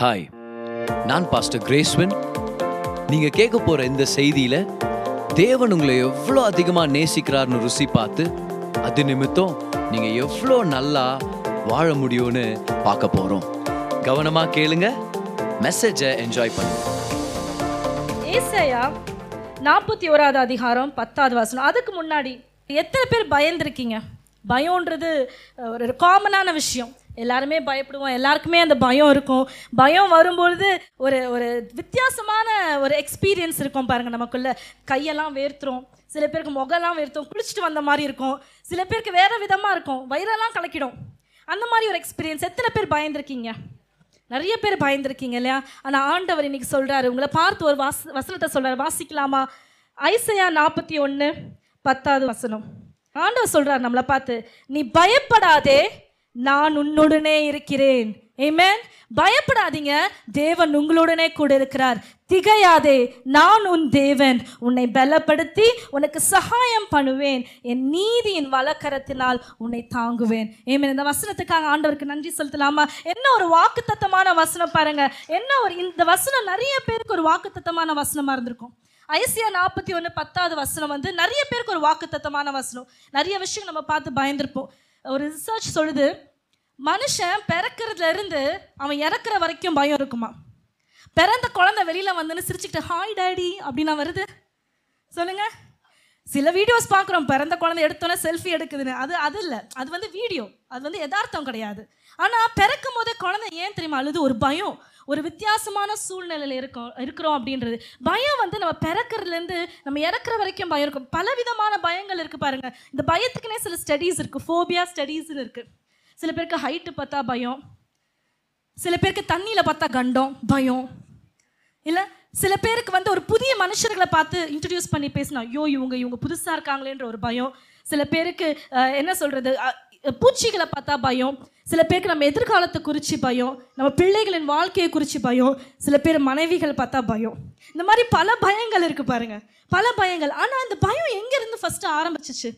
Hi நான் pastor கிரேஸ்வன் நீங்கள் கேட்க போகிற இந்த செய்தியில் தேவன் உங்களை எவ்வளோ அதிகமாக நேசிக்கிறார்னு ருசி பார்த்து அது நிமித்தம் நீங்கள் எவ்வளோ நல்லா வாழ முடியும்னு பார்க்க போகிறோம் கவனமாக கேளுங்க மெசேஜை என்ஜாய் பண்ணுங்க. ஏசாயா நாற்பத்தி ஓராவது அதிகாரம் பத்தாவது வசனம். அதுக்கு முன்னாடி எத்தனை பேர் பயந்துருக்கீங்க? பயம்ன்றது ஒரு காமனான விஷயம். எல்லாருமே பயப்படுவோம். எல்லாருக்குமே அந்த பயம் இருக்கும். பயம் வரும்பொழுது ஒரு ஒரு வித்தியாசமான ஒரு எக்ஸ்பீரியன்ஸ் இருக்கும் பாருங்க நமக்குள்ள. கையெல்லாம் வேர்த்துரும் சில பேருக்கு முகம்லாம் வேர்த்தும் குளிச்சுட்டு வந்த மாதிரி இருக்கும். சில பேருக்கு வேற விதமாக இருக்கும். வயிறெல்லாம் கலக்கிடும். அந்த மாதிரி ஒரு எக்ஸ்பீரியன்ஸ் எத்தனை பேர் பயந்துருக்கீங்க? நிறைய பேர் பயந்துருக்கீங்க இல்லையா? ஆனால் ஆண்டவர் இன்னைக்கு சொல்கிறாரு உங்களை பார்த்து ஒரு வாச வசனத்தை சொல்கிறார் வாசிக்கலாமா? ஐசையா நாற்பத்தி ஒன்று பத்தாவது வசனம். ஆண்டவர் சொல்கிறார் நம்மளை பார்த்து நீ பயப்படாதே நான் உன்னுடனே இருக்கிறேன். ஏமேன் பயப்படாதீங்க. தேவன் உங்களுடனே கூட இருக்கிறார். திகையாதே நான் உன் தேவன். உன்னை பலப்படுத்தி உனக்கு சகாயம் பண்ணுவேன். என் நீதியின் வலக்கரத்தினால் உன்னை தாங்குவேன். ஏமேன் இந்த வசனத்துக்காக ஆண்டவருக்கு நன்றி செலுத்தலாமா? என்ன ஒரு வாக்குத்தத்தமான வசனம் பாருங்க. என்ன ஒரு இந்த வசனம் நிறைய பேருக்கு ஒரு வாக்குத்தத்தமான வசனமா இருந்திருக்கும். ஐசியா நாற்பத்தி ஒன்று பத்தாவது வசனம் வந்து நிறைய பேருக்கு ஒரு வாக்குத்தத்தமான வசனம். நிறைய விஷயம் நம்ம பார்த்து பயந்துருப்போம். ஒரு ரிசர்ச் சொல்லுது மனுஷன் பிறக்கிறதுலேருந்து அவன் இறக்குற வரைக்கும் பயம் இருக்குமா? பிறந்த குழந்தை வெளியில் வந்துன்னு சிரிச்சுக்கிட்டு ஹாய் டேடி அப்படின்னா வருது. சொல்லுங்கள் சில வீடியோஸ் பார்க்குறோம் பிறந்த குழந்தை எடுத்தோன்னே செல்ஃபி எடுக்குதுன்னு. அது அது இல்லை. அது வந்து வீடியோ அது வந்து யதார்த்தம் கிடையாது. ஆனால் பிறக்கும் போதே குழந்தை ஏன் தெரியுமா? அழுது ஒரு பயம். ஒரு வித்தியாசமான சூழ்நிலையில் இருக்கோம் இருக்கிறோம் அப்படின்றது. பயம் வந்து நம்ம பிறக்கிறதுலேருந்து நம்ம இறக்குற வரைக்கும் பயம் இருக்கும். பலவிதமான பயங்கள் இருக்குது பாருங்கள் இந்த பயத்துக்குனே சில ஸ்டடீஸ் இருக்குது ஃபோபியா ஸ்டடீஸ்னு இருக்குது சில பேருக்கு ஹைட்டு பார்த்தா பயம். சில பேருக்கு தண்ணியில் பார்த்தா கண்டம் பயம். இல்லை சில பேருக்கு வந்து ஒரு புதிய மனுஷர்களை பார்த்து இன்ட்ரடியூஸ் பண்ணி பேசினா ஐயோ இவங்க இவங்க புதுசாக இருக்காங்களேன்ற ஒரு பயம். சில பேருக்கு என்ன சொல்கிறது பூச்சிகளை பார்த்தா பயம். சில பேருக்கு நம்ம எதிர்காலத்தை குறித்து பயம். நம்ம பிள்ளைகளின் வாழ்க்கையை குறித்து பயம். சில பேர் மனைவிகள் பார்த்தா பயம். இந்த மாதிரி பல பயங்கள் இருக்குது பாருங்கள் பல பயங்கள். ஆனால் அந்த பயம் எங்கேருந்து ஃபஸ்ட்டு ஆரம்பிச்சிச்சு?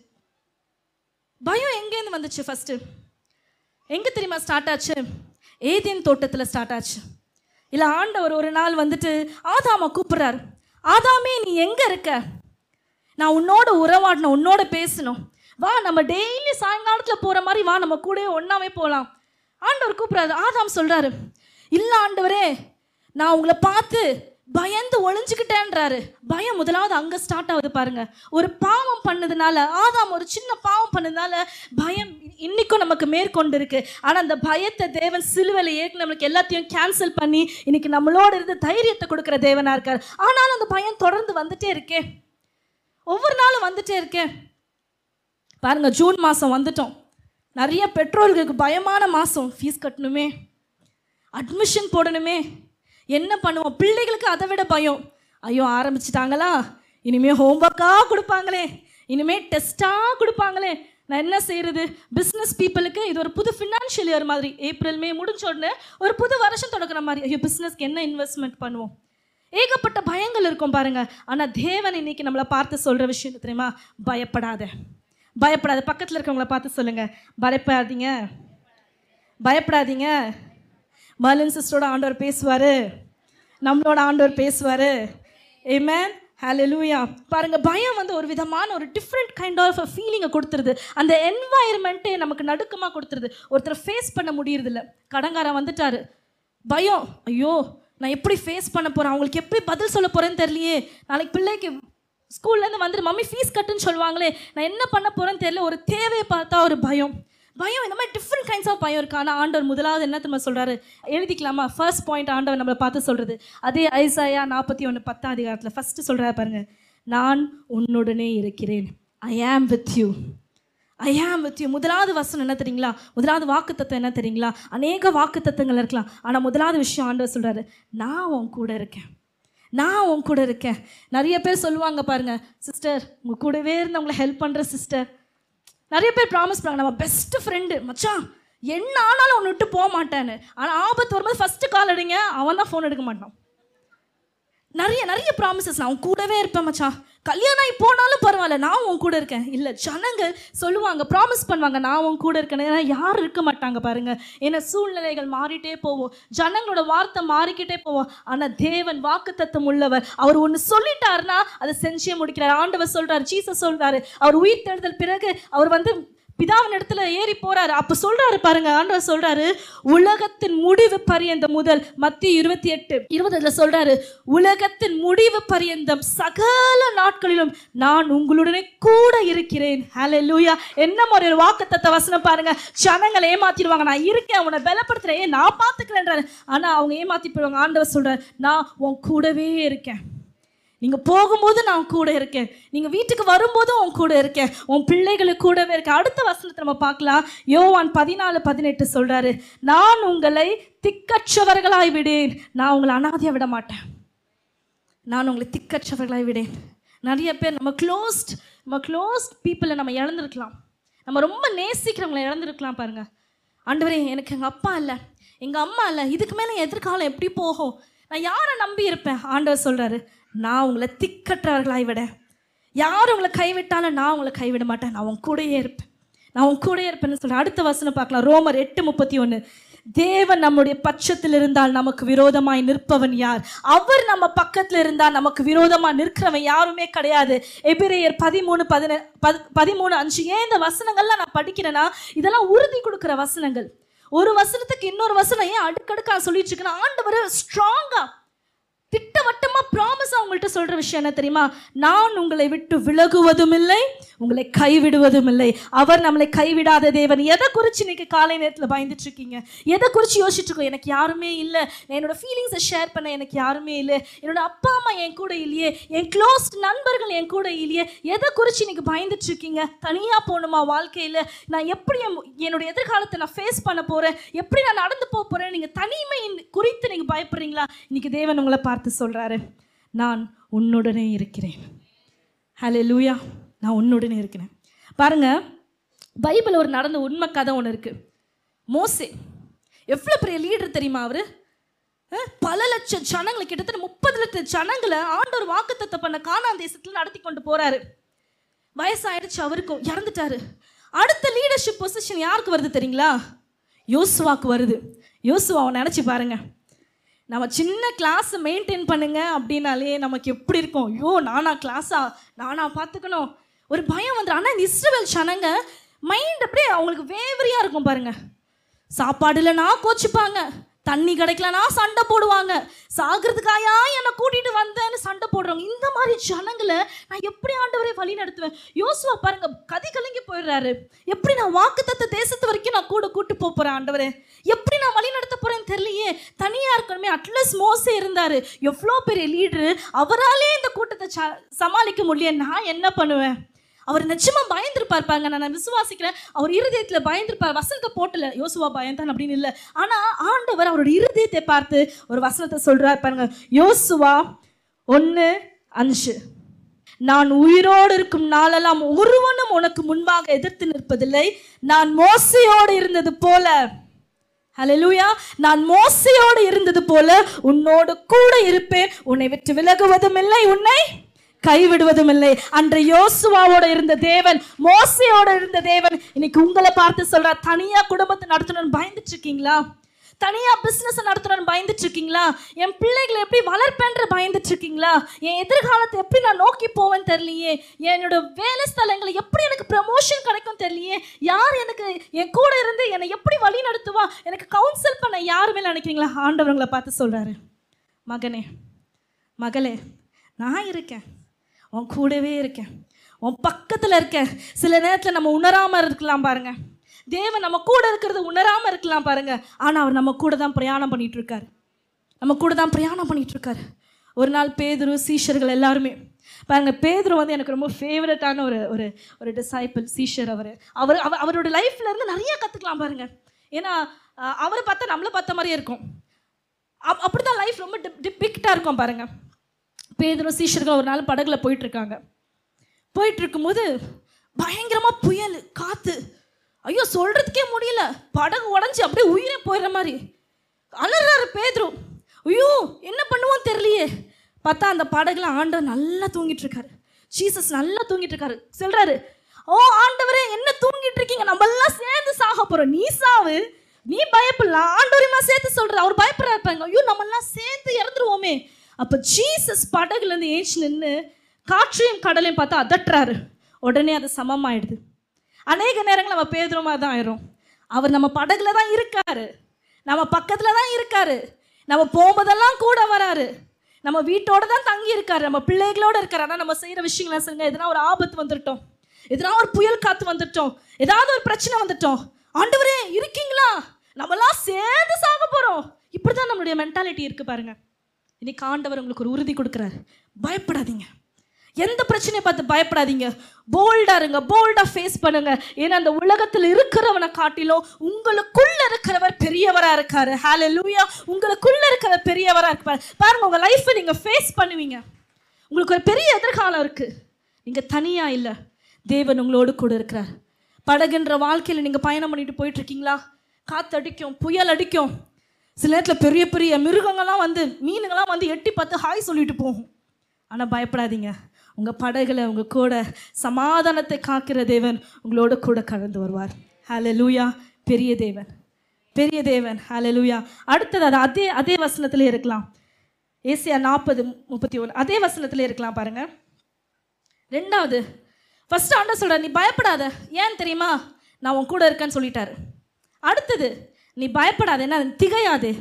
பயம் எங்கேருந்து வந்துச்சு ஃபஸ்ட்டு எங்கே தெரியுமா ஸ்டார்ட் ஆச்சு? ஏதேன் தோட்டத்தில் ஸ்டார்ட் ஆச்சு. இல்லை ஆண்டவர் ஒரு நாள் வந்துட்டு ஆதாமை கூப்பிட்றாரு. ஆதாமே நீ எங்கே இருக்க? நான் உன்னோட உறவாடணும் உன்னோட பேசணும். வா நம்ம டெய்லி சாயங்காலத்தில் போகிற மாதிரி வா நம்ம கூடவே ஒன்றாவே போகலாம் ஆண்டவர் கூப்பிட்றாரு. ஆதாம் சொல்கிறாரு இல்லை ஆண்டவரே நான் உங்களை பார்த்து பயந்து ஒளிஞ்சுக்கிட்டேன்றாரு. பயம் முதலாவது அங்கே ஸ்டார்ட் ஆகுது பாருங்க. ஒரு பாவம் பண்ணதுனால ஆதாம் ஒரு சின்ன பாவம் பண்ணதுனால பயம் இன்னைக்கும் நமக்கு மேற்கொண்டு இருக்கு ஆனால் அந்த பயத்தை தேவன் சிலுவையில் ஏற்க நம்மளுக்கு எல்லாத்தையும் கேன்சல் பண்ணி இன்னைக்கு நம்மளோட இருந்து தைரியத்தை கொடுக்குற தேவனாக இருக்கார். ஆனாலும் அந்த பயம் தொடர்ந்து வந்துட்டே இருக்கே. ஒவ்வொரு நாளும் வந்துட்டே இருக்கேன் பாருங்க ஜூன் மாதம் வந்துட்டோம். நிறைய பெற்றோர்களுக்கு பயமான மாதம் ஃபீஸ் கட்டணுமே. அட்மிஷன் போடணுமே. என்ன பண்ணுவோம்? பிள்ளைகளுக்கு அதை விட பயம். ஐயோ ஆரம்பிச்சிட்டாங்களா? இனிமே ஹோம்ஒர்க்காக கொடுப்பாங்களே. இனிமே டெஸ்ட்டாக கொடுப்பாங்களே. நான் என்ன செய்யறது பிஸ்னஸ் பீப்புளுக்கு இது ஒரு புது ஃபினான்ஷியல் இயர் மாதிரி. ஏப்ரல் மே முடிஞ்ச உடனே ஒரு புது வருஷம் தொடக்கிற மாதிரி. ஐயோ பிஸ்னஸ்க்கு என்ன இன்வெஸ்ட்மெண்ட் பண்ணுவோம்? ஏகப்பட்ட பயங்கள் இருக்கும் பாருங்க. ஆனால் தேவன் இன்னைக்கு நம்மளை பார்த்து சொல்ற விஷயம் தெரியுமா? பயப்படாத. பயப்படாத பக்கத்தில் இருக்கவங்கள பார்த்து சொல்லுங்க. பயப்படாதீங்க. பயப்படாதீங்க. மர்லின் சிஸ்டரோட ஆண்டவர் பேசுவார். நம்மளோட ஆண்டவர் பேசுவார். ஏமேன் ஹalleluya பாருங்கள் பயம் வந்து ஒரு விதமான ஒரு டிஃப்ரெண்ட் கைண்ட் ஆஃப் ஃபீலிங்கை கொடுத்துருது. அந்த என்வாயர்மெண்ட்டே நமக்கு நடுக்கமாக கொடுத்துருது. ஒருத்தரை ஃபேஸ் பண்ண முடியறதில்ல. கடங்காரன் வந்துட்டாரு. பயம். ஐயோ நான் எப்படி ஃபேஸ் பண்ண போகிறேன் அவங்களுக்கு எப்படி பதில் சொல்ல போகிறேன்னு தெரியலையே. நாளைக்கு பிள்ளைக்கு ஸ்கூல்லேருந்து வந்துட்டு மம்மி ஃபீஸ் கட்டுன்னு சொல்லுவாங்களே நான் என்ன பண்ண போகிறேன்னு தெரியல ஒரு தேவையை பார்த்தா ஒரு பயம். பயம் இந்த மாதிரி டிஃப்ரெண்ட் கைண்ட்ஸ் ஆஃப் பயம் இருக்குது ஆனால் ஆண்டவர் முதலாவது என்ன திரும்ப சொல்கிறாரு எழுதிக்கலாமா? ஃபர்ஸ்ட் பாயிண்ட் ஆண்டவர் நம்மளை பார்த்து சொல்கிறது அதே ஐசாயா நாற்பத்தி ஒன்று பத்தாம் அதிகாரத்தில் ஃபஸ்ட்டு சொல்கிறாரு பாருங்கள் நான் உன்னுடனே இருக்கிறேன். ஐ ஆம் வித் யூ ஐ ஆம் வித் யூ முதலாவது வசனம் என்ன தெரியுங்களா? முதலாவது வாக்குத்தத்தம் என்ன தெரியுங்களா? அநேக வாக்குத்தத்தங்கள் இருக்கலாம். ஆனால் முதலாவது விஷயம் ஆண்டவர் சொல்கிறாரு நான் உன் கூட இருக்கேன். நான் உன் கூட இருக்கேன். நிறைய பேர் சொல்லுவாங்க பாருங்க சிஸ்டர் உங்கள் கூடவே இருந்து ஹெல்ப் பண்ணுற சிஸ்டர் நிறைய பேர் ப்ராமிஸ் பண்ணாங்க நம்ம பெஸ்ட் ஃப்ரெண்டு மச்சான். என்ன ஆனாலும் ஒன்று விட்டு போக மாட்டேன்னு. ஆனால் ஆபத்து வரும்போது ஃபஸ்ட்டு கால் அடிங்க அவன் தான் ஃபோன் எடுக்க மாட்டான். நிறைய நிறைய ப்ராமிசஸ் நான் உன் கூடவே இருப்பேன் மச்சான் கல்யாணம் ஆகி போனாலும் பரவாயில்ல நான் உன் கூட இருக்கேன். இல்லை ஜனங்கள் சொல்லுவாங்க ப்ராமிஸ் பண்ணுவாங்க நான் உன் கூட இருக்கேன். ஏன்னா யாரும் இருக்க மாட்டாங்க பாருங்க. ஏன்னா சூழ்நிலைகள் மாறிட்டே போவோம். ஜனங்களோட வார்த்தை மாறிக்கிட்டே போவோம். ஆனால் தேவன் வாக்குத்தத்தம் உள்ளவர். அவர் ஒன்று சொல்லிட்டாருன்னா அதை செஞ்சே முடிக்கிறார். ஆண்டவர் சொல்றாரு ஜீசஸ் சொல்றாரு. அவர் உயிர் தேடுதல் பிறகு அவர் வந்து பிதாவின் இடத்துல ஏறி போறாரு. அப்ப சொல்றாரு பாருங்க ஆண்டவர் சொல்றாரு உலகத்தின் முடிவு பரியந்தம் முதல் மத்திய இருபத்தி எட்டு இருபதுல சொல்றாரு உலகத்தின் முடிவு பரியந்தம் சகல நாட்களிலும் நான் உங்களுடனே கூட இருக்கிறேன். ஹalleluya என்ன மாதிரி ஒரு வாக்குத்தத்த வசனம் பாருங்க. ஜனங்களை ஏமாத்திடுவாங்க. நான் இருக்கேன் உன்னை பலப்படுத்துறேன். ஏன் நான் பாத்துக்கிறேன்றாரு ஆனா அவங்க ஏமாத்தி போயிடுவாங்க. ஆண்டவர் சொல்றாரு நான் உன் கூடவே இருக்கேன். நீங்கள் போகும்போது நான் கூட இருக்கேன். நீங்கள் வீட்டுக்கு வரும்போதும் உன் கூட இருக்கேன். உன் பிள்ளைகளுக்கு கூடவே இருக்கேன். அடுத்த வசனத்தை நம்ம பார்க்கலாம். யோவான் பதினாலு பதினெட்டு சொல்கிறாரு நான் உங்களை திக்கற்றவர்களாய் விடேன். நான் உங்களை அனாதையாக விட மாட்டேன். நான் உங்களை திக்கற்றவர்களாய் விடேன். நிறைய பேர் நம்ம க்ளோஸ்ட் நம்ம க்ளோஸ்ட் பீப்புளை நம்ம இழந்திருக்கலாம். நம்ம ரொம்ப நேசிக்கிறவங்களை இழந்திருக்கலாம் பாருங்கள் ஆண்டவரே எனக்கு எங்கள் அப்பா இல்லை. எங்கள் அம்மா இல்லை. இதுக்கு மேலே எதிர்காலம் எப்படி போகும்? நான் யாரை நம்பி இருப்பேன்? ஆண்டவர் சொல்கிறாரு நான் உங்களை திக்கற்றவர்களாய் விட. யார் உங்களை கைவிட்டாலும் நான் உங்களை கைவிட மாட்டேன். நான் உன் கூடயே இருப்பேன். நான் உன் கூடயே இருப்பேன்னு சொல்கிறேன் அடுத்த வசனம் பார்க்கலாம். ரோமர் எட்டு முப்பத்தி ஒன்று தேவன் நம்முடைய பட்சத்தில் இருந்தால் நமக்கு விரோதமாய் நிற்பவன் யார்? அவர் நம்ம பக்கத்தில் இருந்தால் நமக்கு விரோதமாக நிற்கிறவன் யாருமே கிடையாது. எபிரேயர் பதிமூணு பதின பதிமூணு அஞ்சு. ஏன் இந்த வசனங்கள்லாம் நான் படிக்கிறேன்னா இதெல்லாம் உறுதி கொடுக்குற வசனங்கள். ஒரு வசனத்துக்கு இன்னொரு வசனம் ஏன் அடுக்கடுக்கா சொல்லிட்டு இருக்குன்னா ஆண்டவர் ஸ்ட்ராங்காக ப்ராமிஸ் அவங்கள்ட்ட சொல்கிற விஷயம் என்ன தெரியுமா? நான் உங்களை விட்டு விலகுவதும் இல்லை உங்களை கைவிடுவதும் இல்லை அவர் நம்மளை கைவிடாத தேவன். எதை குறித்து இன்னைக்கு காலை நேரத்தில் பயந்துட்டு இருக்கீங்க எதை குறித்து யோசிச்சுட்ருக்கோம் எனக்கு யாருமே இல்லை. என்னோட ஃபீலிங்ஸை ஷேர் பண்ண எனக்கு யாருமே இல்லை. என்னோட அப்பா அம்மா என் கூட இல்லையே. என் க்ளோஸ்ட் நண்பர்கள் என் கூட இல்லையே. எதை குறித்து இன்னைக்கு பயந்துட்டு இருக்கீங்க தனியாக போகணுமா வாழ்க்கையில்? நான் எப்படி என்னோட எதிர்காலத்தை நான் ஃபேஸ் பண்ண போகிறேன் எப்படி நான் நடந்து போக போகிறேன் நீங்கள் தனிமை குறித்து நீங்கள் பயப்படுறீங்களா? இன்றைக்கி தேவன் உங்களை பார்த்து சொல்கிறாரு நான் உன்னுடனே இருக்கிறேன். ஹலே லூயா நான் உன்னுடனே இருக்கிறேன். பாருங்க பைபிள் ஒரு நடந்த உண்மை கதை ஒன்று இருக்கு. மோசே எவ்வளோ பெரிய லீடர் தெரியுமா அவரு? பல லட்சம் ஜனங்களை கிட்டத்தட்ட முப்பது லட்சம் ஜனங்களை ஆண்டவர் வாக்குத்தத்தை பண்ண கானான் தேசத்தில் நடத்தி கொண்டு போறாரு. வயசாயிடுச்சு அவருக்கும் இறந்துட்டாரு. அடுத்த லீடர்ஷிப் பொசிஷன் யாருக்கு வருது தெரியுங்களா? யோசுவாக்கு வருது. யோசுவாவை நினச்சி பாருங்கள் நம்ம சின்ன கிளாஸ் மெயின்டைன் பண்ணுங்க அப்படின்னாலே நமக்கு எப்படி இருக்கும்? ஐயோ நானா கிளாஸா நானா பார்த்துக்கணும் ஒரு பயம் வந்துடும் ஆனால் இந்த இஸ்ரவேல் சனங்க மைண்ட் அப்படியே அவங்களுக்கு வேவரியாக இருக்கும் பாருங்கள் சாப்பாடு இல்லைனா கோச்சிப்பாங்க. தண்ணி கிடைக்கலனா சண்டை போடுவாங்க. சாகிறதுக்காயா என்னை கூட்டிட்டு வந்தேன்னு சண்டை போடுறவங்க. இந்த மாதிரி ஜனங்களை நான் எப்படி ஆண்டவரே வழி நடத்துவேன்? யோசுவா பாருங்க கதி கலங்கி போயிடுறாரு. எப்படி நான் வாக்குத்தத்த தேசத்து வரைக்கும் நான் கூட கூட்டு போகிறேன் போறேன் ஆண்டவரே? எப்படி நான் வழி நடத்த போறேன்னு தெரியலையே. தனியா இருக்கணுமே அட்லஸ் மோசே இருந்தாரு. எவ்வளோ பெரிய லீடரு அவராலே இந்த கூட்டத்தை ச- சமாளிக்க முடியல நான் என்ன பண்ணுவேன்? அவர் நிச்சயமா பயந்துருப்பார் பாருங்க. நான் விசுவாசிக்கிறேன். அவர் இருதயத்துல பயந்துருப்பார். வசனத்தை போட்டல. யோசுவா பயந்தான் அப்படின்னு இல்லை. ஆனா ஆண்டவர் அவரோட இருதயத்தை பார்த்து ஒரு வசனத்தை சொல்றார் பாருங்க. யோசுவா ஒன்று அஞ்சு. நான் உயிரோடு இருக்கும் நாளெல்லாம் ஒருவனும் உனக்கு முன்பாக எதிர்த்து நிற்பதில்லை. நான் மோசையோடு இருந்தது போல. ஹலலூயா நான் மோசையோடு இருந்தது போல உன்னோடு கூட இருப்பேன். உன்னை விட்டு விலகுவதும் இல்லை. உன்னை கைவிடுவதும் இல்லை அன்று யோசுவாவோட இருந்த தேவன் மோசையோட இருந்த தேவன் இன்னைக்கு உங்களை பார்த்து சொல்ற தனியா குடும்பத்தை நடத்தணும்னு பயந்துட்டு இருக்கீங்களா தனியா பிசினஸ் நடத்தணும்னு பயந்துட்டு இருக்கீங்களா என் பிள்ளைகளை எப்படி வளர்ப்பேன்ற பயந்துட்டு இருக்கீங்களா என் எதிர்காலத்தை எப்படி நான் நோக்கி போவேன்னு தெரியலையே? என்னோட வேலை ஸ்தலங்களை எப்படி எனக்கு ப்ரமோஷன் கிடைக்கும் தெரியலையே? யார் எனக்கு என் கூட இருந்து என்னை எப்படி வழி நடத்துவா? எனக்கு கவுன்சில் பண்ண யாருமே நினைக்கிறீங்களா? ஆண்டவங்களை பார்த்து சொல்றாரு. மகனே மகளே நான் இருக்கேன். உன் கூடவே இருக்கேன். உன் பக்கத்தில் இருக்கேன். சில நேரத்தில் நம்ம உணராமல் இருக்கலாம் பாருங்கள் தேவன் நம்ம கூட இருக்கிறது உணராமல் இருக்கலாம் பாருங்கள் ஆனால் அவர் நம்ம கூட தான் பிரயாணம் பண்ணிட்டு நம்ம கூட தான் பிரயாணம் பண்ணிட்டு இருக்கார் ஒரு நாள் பேதுரு சீஷர்கள் எல்லாருமே. பாருங்கள் பேதுரு வந்து எனக்கு ரொம்ப ஃபேவரட்டான ஒரு ஒரு ஒரு டிசைப்பிள் சீஷர் அவர். அவர் அவரோட லைஃப்லேருந்து நிறைய கற்றுக்கலாம் பாருங்க. ஏன்னா அவரை பார்த்தா நம்மளை பார்த்த மாதிரியே இருக்கும். அப் அப்படி தான் லைஃப் ரொம்ப டிப் டிப்பிக்டாக இருக்கும் பாருங்கள் பேதரும் சீஷர்கள் ஒரு நாள் படகுல போயிட்டு இருக்காங்க போயிட்டு இருக்கும்போது பயங்கரமா புயல் காத்து. ஐயோ சொல்றதுக்கே முடியல. படகு உடஞ்சி அப்படியே உயிரே போயிடுற மாதிரி. அலறாரு பேதுரு. ஐயோ என்ன பண்ணுவோம் தெரியலையே. பார்த்தா அந்த படகுல ஆண்டவர் நல்லா தூங்கிட்டு இருக்காரு ஜீசஸ் நல்லா தூங்கிட்டு இருக்காரு சொல்றாரு ஓ ஆண்டவரே என்ன தூங்கிட்டு இருக்கீங்க நம்ம எல்லாம் சேர்ந்து சாக போறோம். நீ சாவு. நீ பயப்படலாம். ஆண்டவரையுமா சேர்த்து சொல்ற அவர் பயப்படுறாரு ஐயோ நம்ம எல்லாம் சேர்ந்து இறந்துருவோமே. அப்போ ஜீசஸ் படகுலேருந்து ஏஞ்சி நின்று காற்றையும் கடலையும் பார்த்து அதட்டுறாரு. உடனே அது சமமாயிடுது. அநேக நேரங்கள் நம்ம பேதுரமாக தான் ஆயிரும். அவர் நம்ம படகுல தான் இருக்காரு. நம்ம பக்கத்தில் தான் இருக்காரு. நம்ம போகும்போதெல்லாம் கூட வராரு. நம்ம வீட்டோட தான் தங்கி இருக்காரு. நம்ம பிள்ளைகளோட இருக்காரு. ஆனால் நம்ம செய்கிற விஷயங்களை சொல்லுங்க எதனா ஒரு ஆபத்து வந்துட்டோம். எதனா ஒரு புயல் காத்து வந்துட்டோம். ஏதாவது ஒரு பிரச்சனை வந்துட்டோம். ஆண்டவரே இருக்கீங்களா? நம்மளாம் சேர்ந்து சாக இப்படி தான் நம்மளுடைய மென்டாலிட்டி இருக்குது பாருங்கள் இன்னைக்கு ஆண்டவர் உங்களுக்கு ஒரு உறுதி கொடுக்குறாரு. பயப்படாதீங்க. எந்த பிரச்சனையை பார்த்து பயப்படாதீங்க. போல்டா இருங்க. போல்டா ஃபேஸ் பண்ணுங்க. ஏன்னா அந்த உலகத்தில் இருக்கிறவனை காட்டிலும் உங்களுக்குள்ள இருக்கிறவர் பெரியவரா இருக்காரு. ஹalleluya உங்களுக்குள்ள இருக்கிறவர் பெரியவரா இருப்பாரு. பாருங்க உங்க லைஃப்பை நீங்க ஃபேஸ் பண்ணுவீங்க. உங்களுக்கு ஒரு பெரிய எதிர்காலம் இருக்கு. நீங்க தனியா இல்ல. தேவன் உங்களோடு கூட இருக்கிறார். படகுன்ற வாழ்க்கையில நீங்க பயணம் பண்ணிட்டு போயிட்டு இருக்கீங்களா? காத்து அடிக்கும் புயல் அடிக்கும். சில நேரத்தில் பெரிய பெரிய மிருகங்கள்லாம் வந்து மீனுங்கள்லாம் வந்து எட்டி பார்த்து ஹாய் சொல்லிட்டு போகும். ஆனால் பயப்படாதீங்க. உங்கள் படகுல உங்கள் கூட சமாதானத்தை காக்கிற தேவன் உங்களோட கூட கலந்து வருவார். ஹalleluya பெரிய தேவன். பெரிய தேவன். ஹalleluya அடுத்தது அது அதே அதே வசனத்தில் இருக்கலாம். ஏசியா நாற்பது முப்பத்தி ஒன்று அதே வசனத்தில் இருக்கலாம் பாருங்கள் ரெண்டாவது ஃபஸ்ட்டு ஆண்டவர் சொல்கிறார் நீ பயப்படாத. ஏன் தெரியுமா? நான் உன் கூட இருக்கேன்னு சொல்லிட்டாரு. அடுத்தது நீ பயப்படாத என்ன திகையாதே.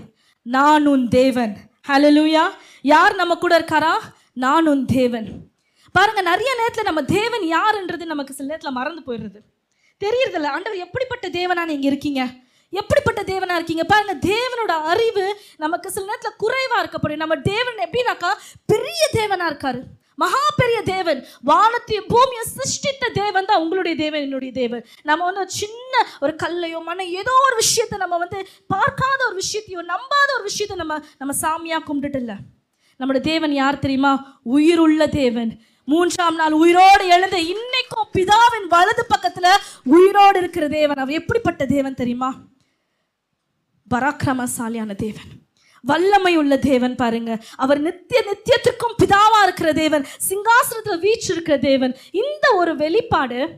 நான் உன் தேவன். ஹலலூயா யார் நம்ம கூட இருக்காரா? நான் உன் தேவன். பாருங்க நிறைய நேரத்தில் நம்ம தேவன் யாருன்றது நமக்கு சில நேரத்தில் மறந்து போயிடுறது. தெரியறதில்ல ஆண்டவர் எப்படிப்பட்ட தேவனா நீங்க இருக்கீங்க? எப்படிப்பட்ட தேவனா இருக்கீங்க? பாருங்க தேவனோட அறிவு நமக்கு சில நேரத்தில் குறைவா இருக்கப்படும் நம்ம தேவன் எப்படின்னாக்கா பெரிய தேவனா இருக்காரு. மகா பெரிய தேவன் வானத்தையும் பூமியை சிருஷ்டித்த தேவன் தான் உங்களுடைய தேவன் என்னுடைய தேவன். நம்ம வந்து ஒரு சின்ன ஒரு கல்லையோ மன ஏதோ ஒரு விஷயத்தை நம்ம வந்து பார்க்காத ஒரு விஷயத்தையோ நம்பாத ஒரு விஷயத்தை நம்ம நம்ம சாமியாக கும்பிட்டுட்டு இல்லை. நம்முடைய தேவன் யார் தெரியுமா? உயிருள்ள தேவன். மூன்றாம் நாள் உயிரோடு எழுந்த இன்னைக்கும் பிதாவின் வலது பக்கத்துல உயிரோடு இருக்கிற தேவன். அவர் எப்படிப்பட்ட தேவன் தெரியுமா? பராக்கிரமசாலியான தேவன். வல்லமை உள்ள தேவன் பாருங்க. அவர் நித்திய நித்தியத்துக்கும் பிதாவா இருக்கிற தேவன் சிங்காசனத்தில் வீச்சு இருக்கிற தேவன். இந்த ஒரு வெளிப்பாடு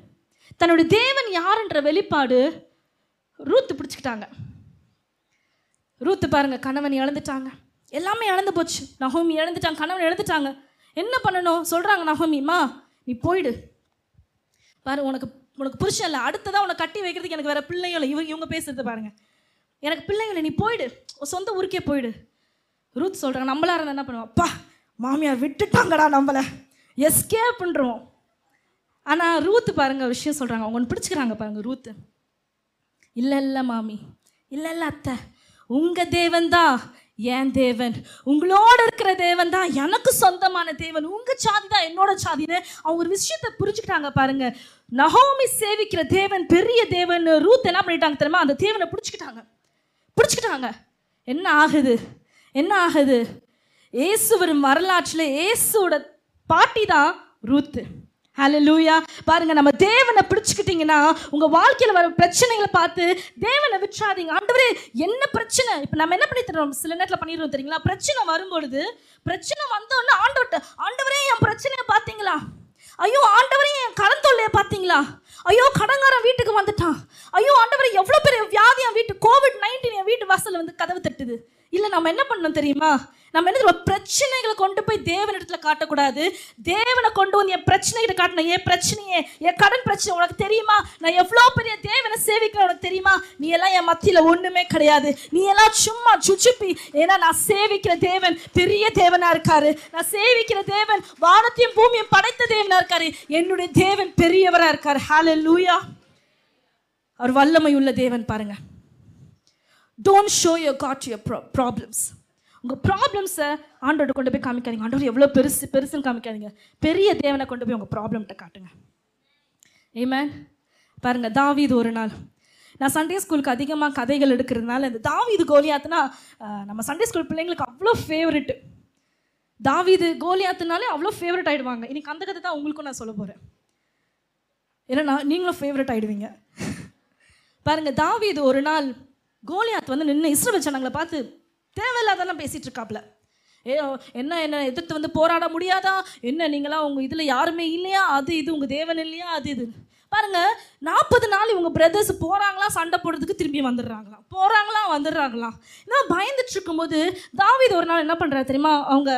தன்னுடைய தேவன் யாருன்ற வெளிப்பாடு ரூத்து பிடிச்சிக்கிட்டாங்க. ரூத்து பாருங்க கணவன் இழந்துட்டாங்க. எல்லாமே இழந்து போச்சு. நகோமி இழந்துட்டாங்க கணவன் இழந்துட்டாங்க. என்ன பண்ணணும்? சொல்றாங்க நகோமிமா நீ போயிடு. பாரு உனக்கு உனக்கு புருஷன் இல்லை. அடுத்ததான் உனக்கு கட்டி வைக்கிறதுக்கு எனக்கு வேற பிள்ளையும் இல்லை. இவங்க இவங்க பேசுறது பாருங்க. எனக்கு பிள்ளைங்களை நீ போயிடு. உன் சொந்த ஊருக்கே போயிடு. ரூத் சொல்கிறாங்க நம்மளா இருந்தால் என்ன பண்ணுவோம்? அப்பா மாமியார் விட்டுட்டாங்கடா நம்மளை. எஸ்கே பண்ணுறோம் ஆனால் ரூத்து பாருங்கள் விஷயம் சொல்கிறாங்க அவங்க ஒன்று பிடிச்சிக்கிறாங்க பாருங்கள் ரூத்து இல்லை இல்லை மாமி. இல்லை இல்லை அத்தை. உங்கள் தேவன் தான் என் தேவன். உங்களோட இருக்கிற தேவன் தான் எனக்கு சொந்தமான தேவன். உங்கள் சாதி தான் என்னோட சாதின்னு அவங்க ஒரு விஷயத்தை புரிஞ்சுக்கிட்டாங்க பாருங்க. நகோமி சேவிக்கிற தேவன் பெரிய தேவன் ரூத் என்ன பண்ணிட்டாங்க தெரியுமா? அந்த தேவனை பிடிச்சிக்கிட்டாங்க. பிடிச்சிக்கிட்டாங்க. என்ன ஆகுது? என்ன ஆகுது? இயேசுவரும் வரலாற்றில் ஏசுவோட பாட்டி தான் ரூத்து. ஹலோ லூயா பாருங்க நம்ம தேவனை பிடிச்சிக்கிட்டீங்கன்னா உங்க வாழ்க்கையில் வர பிரச்சனைகளை பார்த்து தேவனை விட்டுறாதீங்க. ஆண்டவரே என்ன பிரச்சனை? இப்போ நம்ம என்ன பண்ணி தரோம் சில நேரத்தில் பண்ணிடுறோம் தெரியுங்களா? பிரச்சனை வரும்பொழுது பிரச்சனை வந்தோடனே ஆண்டவர்கிட்ட ஆண்டவரே என் பிரச்சனையை பார்த்தீங்களா? ஐயோ ஆண்டவரே என் கடன் தொல்லையை பார்த்தீங்களா? ஐயோ கடங்காரன் வீட்டுக்கு வந்துட்டான். ஐயோ ஆண்டவர் எவ்வளோ பெரிய வியாதி என் வீட்டு கோவிட் நைன்டீன் என் வீட்டு வாசல் வந்து கதவு தட்டுது. இல்லை நம்ம என்ன பண்ணணும் தெரியுமா? நம்ம என்ன பிரச்சனைகளை கொண்டு போய் தேவனிடத்துல காட்டக்கூடாது. தேவனை கொண்டு வந்து என் பிரச்சனைகிட்ட காட்டணும் என் பிரச்சனையே என் கடன் பிரச்சனை உனக்கு தெரியுமா? நான் எவ்வளோ பெரிய தேவனை சேவிக்கிற உனக்கு தெரியுமா? நீ எல்லாம் என் மத்தியில் ஒன்றுமே கிடையாது. நீ எல்லாம் சும்மா சுச்சுப்பி. ஏன்னா நான் சேவிக்கிற தேவன் பெரிய தேவனாக இருக்காரு. நான் சேவிக்கிற தேவன் வானத்தையும் பூமியும் படைத்த தேவனாக இருக்காரு. என்னுடைய தேவன் பெரியவராக இருக்கார். ஹாலே லூயா அவர் வல்லமை உள்ள தேவன் பாருங்க. Don't show your God your pro problems உங்கள் ப்ராப்ளம்ஸை ஆண்டோட கொண்டு போய் காமிக்காதீங்க. ஆண்டவர் எவ்வளோ பெருசு பெருசுன்னு காமிக்காதீங்க. பெரிய தேவனை கொண்டு போய் உங்கள் ப்ராப்ளம்கிட்ட காட்டுங்க. ஏமேன் பாருங்க தாவீது ஒரு நாள். நான் சண்டே ஸ்கூலுக்கு அதிகமாக கதைகள் எடுக்கிறதுனால இந்த தாவீது கோலியாத்துனா நம்ம சண்டே ஸ்கூல் பிள்ளைங்களுக்கு அவ்வளோ ஃபேவரெட்டு தாவீது கோலியாத்துனாலே அவ்வளோ ஃபேவரட் ஆகிடுவாங்க இன்றைக்கி அந்த கதை தான் உங்களுக்கும் நான் சொல்ல போகிறேன் ஏன்னா நான் நீங்களும் ஃபேவரட் ஆகிடுவீங்க பாருங்கள் தாவீது ஒரு நாள் கோலியாத் வந்து நின்று இஸ்ரோ ஜனங்களை பார்த்து தேவையில்லாதெல்லாம் பேசிகிட்டு இருக்காப்ல. ஏ என்ன என்ன எதிர்த்து வந்து போராட முடியாதா? என்ன நீங்களாம் உங்கள் இதில் யாருமே இல்லையா? அது இது உங்கள் தேவன் இல்லையா? அது இது. பாருங்க நாற்பது நாள் இவங்க பிரதர்ஸ் போகிறாங்களா சண்டை போடுறதுக்கு திரும்பி வந்துடுறாங்களாம். போகிறாங்களா வந்துடுறாங்களாம். நான் பயந்துட்டு இருக்கும்போது தாவீது ஒரு நாள் என்ன பண்ணுறாரு தெரியுமா? அவங்க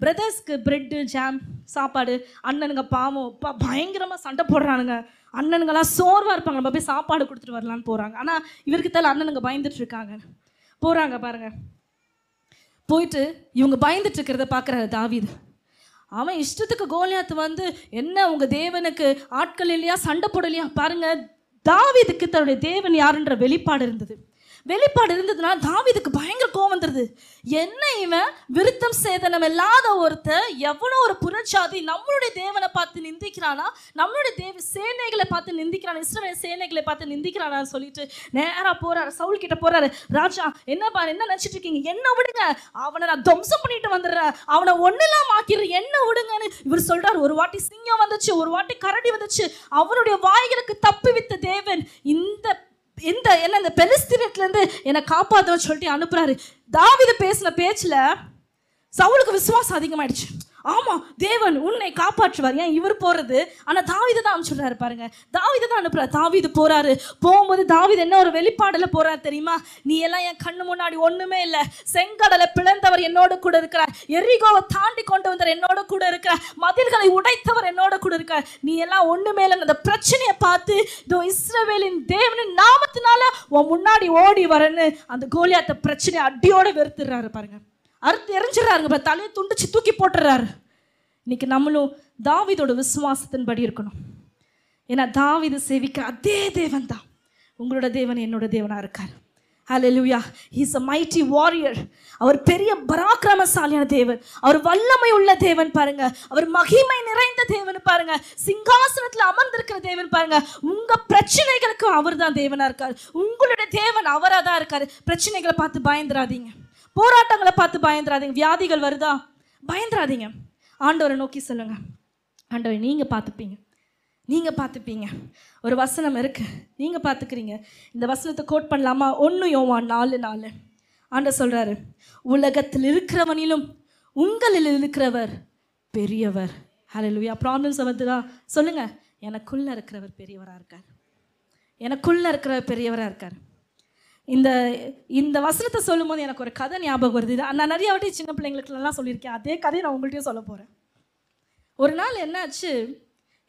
பிரதர்ஸ்க்கு பிரெட்டு ஜாம் சாப்பாடு அண்ணனுங்க பாவம் பா பயங்கரமாக சண்டை போடுறானுங்க. அண்ணனுங்கெல்லாம் சோர்வாக இருப்பாங்க. நம்ம போய் சாப்பாடு கொடுத்துட்டு வரலான்னு போகிறாங்க ஆனால் இவருக்கு தான் அண்ணனுங்க பயந்துட்டு இருக்காங்க. போகிறாங்க பாருங்கள் போயிட்டு இவங்க பயந்துட்டு இருக்கிறத பார்க்குறாரு தாவீது. அவன் இஷ்டத்துக்கு கோலியாத்து வந்து என்ன உங்கள் தேவனுக்கு ஆட்கள் இல்லையா? சண்டை போடலையா? பாருங்கள் தாவீதுக்கு தன்னுடைய தேவன் யாருன்ற வெளிப்பாடு இருந்தது. வெளிப்பாடு இருந்ததுனால தாவிதுக்கு பயங்கர கோவம் வந்துருது. என்ன இவன்? விருத்தம் சேதனம் இல்லாத ஒருத்தர் எவ்வளோ ஒரு புரட்சாதி நம்மளுடைய தேவனை பார்த்து நிந்திக்கிறானா? நம்மளுடைய தேவ சேனைகளை பார்த்து நிந்திக்கிறான்? இஸ்ரவேல் சேனைகளை பார்த்து நிந்திக்கிறானான்னு சொல்லிட்டு நேராக போறாரு. சவுல் கிட்ட போறாரு. ராஜா என்னப்பா என்ன நினச்சிட்டு இருக்கீங்க? என்ன விடுங்க? அவனை நான் துவம்சம் பண்ணிட்டு வந்துடுறேன். அவனை ஒன்றுலாம் ஆக்கிடுறேன் என்ன விடுங்கன்னு. இவர் சொல்றாரு ஒரு வாட்டி சிங்கம் வந்துச்சு. ஒரு வாட்டி கரடி வந்துச்சு. அவனுடைய வாய்களுக்கு தப்பி வித்த தேவன் இந்த இந்த என்ன இந்த பெலிஸ்தீனத்துலேருந்து என்னை காப்பாத்தவன்னு சொல்லிட்டு அனுப்புகிறாரு தாவீது பேசின பேச்சில் சவுலுக்கு விசுவாசம் அதிகமாயிடுச்சு. ஆமா தேவன் உன்னை காப்பாற்றுவார். ஏன் இவர் போறது? ஆனா தாவீதை தான் அனுப்பிச்சுடுறாரு பாருங்க. தாவீதை தான் அனுப்புறாரு. தாவீது போறாரு. போகும்போது தாவீது என்ன ஒரு வெளிப்பாடுல போறாரு தெரியுமா? நீ எல்லாம் என் கண்ணு முன்னாடி ஒண்ணுமே இல்ல. செங்கடலை பிளந்தவர் என்னோட கூட இருக்கிறார். எரிகோவை தாண்டி கொண்டு வந்தவர் என்னோட கூட இருக்கிறார். மதில்களை உடைத்தவர் என்னோட கூட இருக்கிறார். நீ எல்லாம் ஒண்ணுமே இல்லை அந்த பிரச்சனையை பார்த்து இதோ இஸ்ரவேலின் தேவனின் நாமத்தினால உன் முன்னாடி ஓடி வரேன்னு அந்த கோலியாத்த பிரச்சனையை அடியோட வெறுத்துடுறாரு பாருங்க. அறுத்து எரிஞ்சிடறாருங்க இப்போ தலையை துண்டிச்சு தூக்கி போட்டுறாரு இன்னைக்கு நம்மளும் தாவிதோட விசுவாசத்தின்படி இருக்கணும். ஏன்னா தாவீது சேவிக்கிற அதே தேவன் தான் உங்களோட தேவன் என்னோட தேவனாக இருக்கார். Hallelujah is a mighty warrior அவர் பெரிய பராக்கிரமசாலியான தேவன். அவர் வல்லமை உள்ள தேவன் பாருங்க. அவர் மகிமை நிறைந்த தேவன் பாருங்க. சிங்காசனத்தில் அமர்ந்திருக்கிற தேவன் பாருங்க. உங்க பிரச்சனைகளுக்கு அவர் தான் தேவனா இருக்கார். உங்களுடைய தேவன் அவராக தான் இருக்காரு. பிரச்சனைகளை பார்த்து பயந்துராதீங்க. போராட்டங்களை பார்த்து பயந்துராதீங்க வியாதிகள் வருதா? பயந்துராதீங்க ஆண்டவரை நோக்கி சொல்லுங்க. ஆண்டவர் நீங்க பார்த்துப்பீங்க. நீங்க பார்த்துப்பீங்க. ஒரு வசனம் இருக்கு. நீங்க பார்த்துக்கிறீங்க. இந்த வசனத்தை கோட் பண்ணலாமா? ஒன்று யோவான் நாலு நாலு. ஆண்ட சொல்றாரு உலகத்தில் இருக்கிறவனிலும் உங்களில் இருக்கிறவர் பெரியவர். ஹalleluya ப்ராப்ளம்ஸ் வந்துதா சொல்லுங்க. எனக்குள்ள இருக்கிறவர் பெரியவராக இருக்கார். எனக்குள்ள இருக்கிறவர் பெரியவராக இருக்கார். இந்த இந்த வசனத்தை சொல்லும்போது எனக்கு ஒரு கதை ஞாபகம் வருது. இது நான் நிறைய வாட்டி சின்ன பிள்ளைங்களுக்குலாம் சொல்லியிருக்கேன். அதே கதையை நான் உங்கள்கிட்டயும் சொல்ல போகிறேன் ஒரு நாள் என்னாச்சு?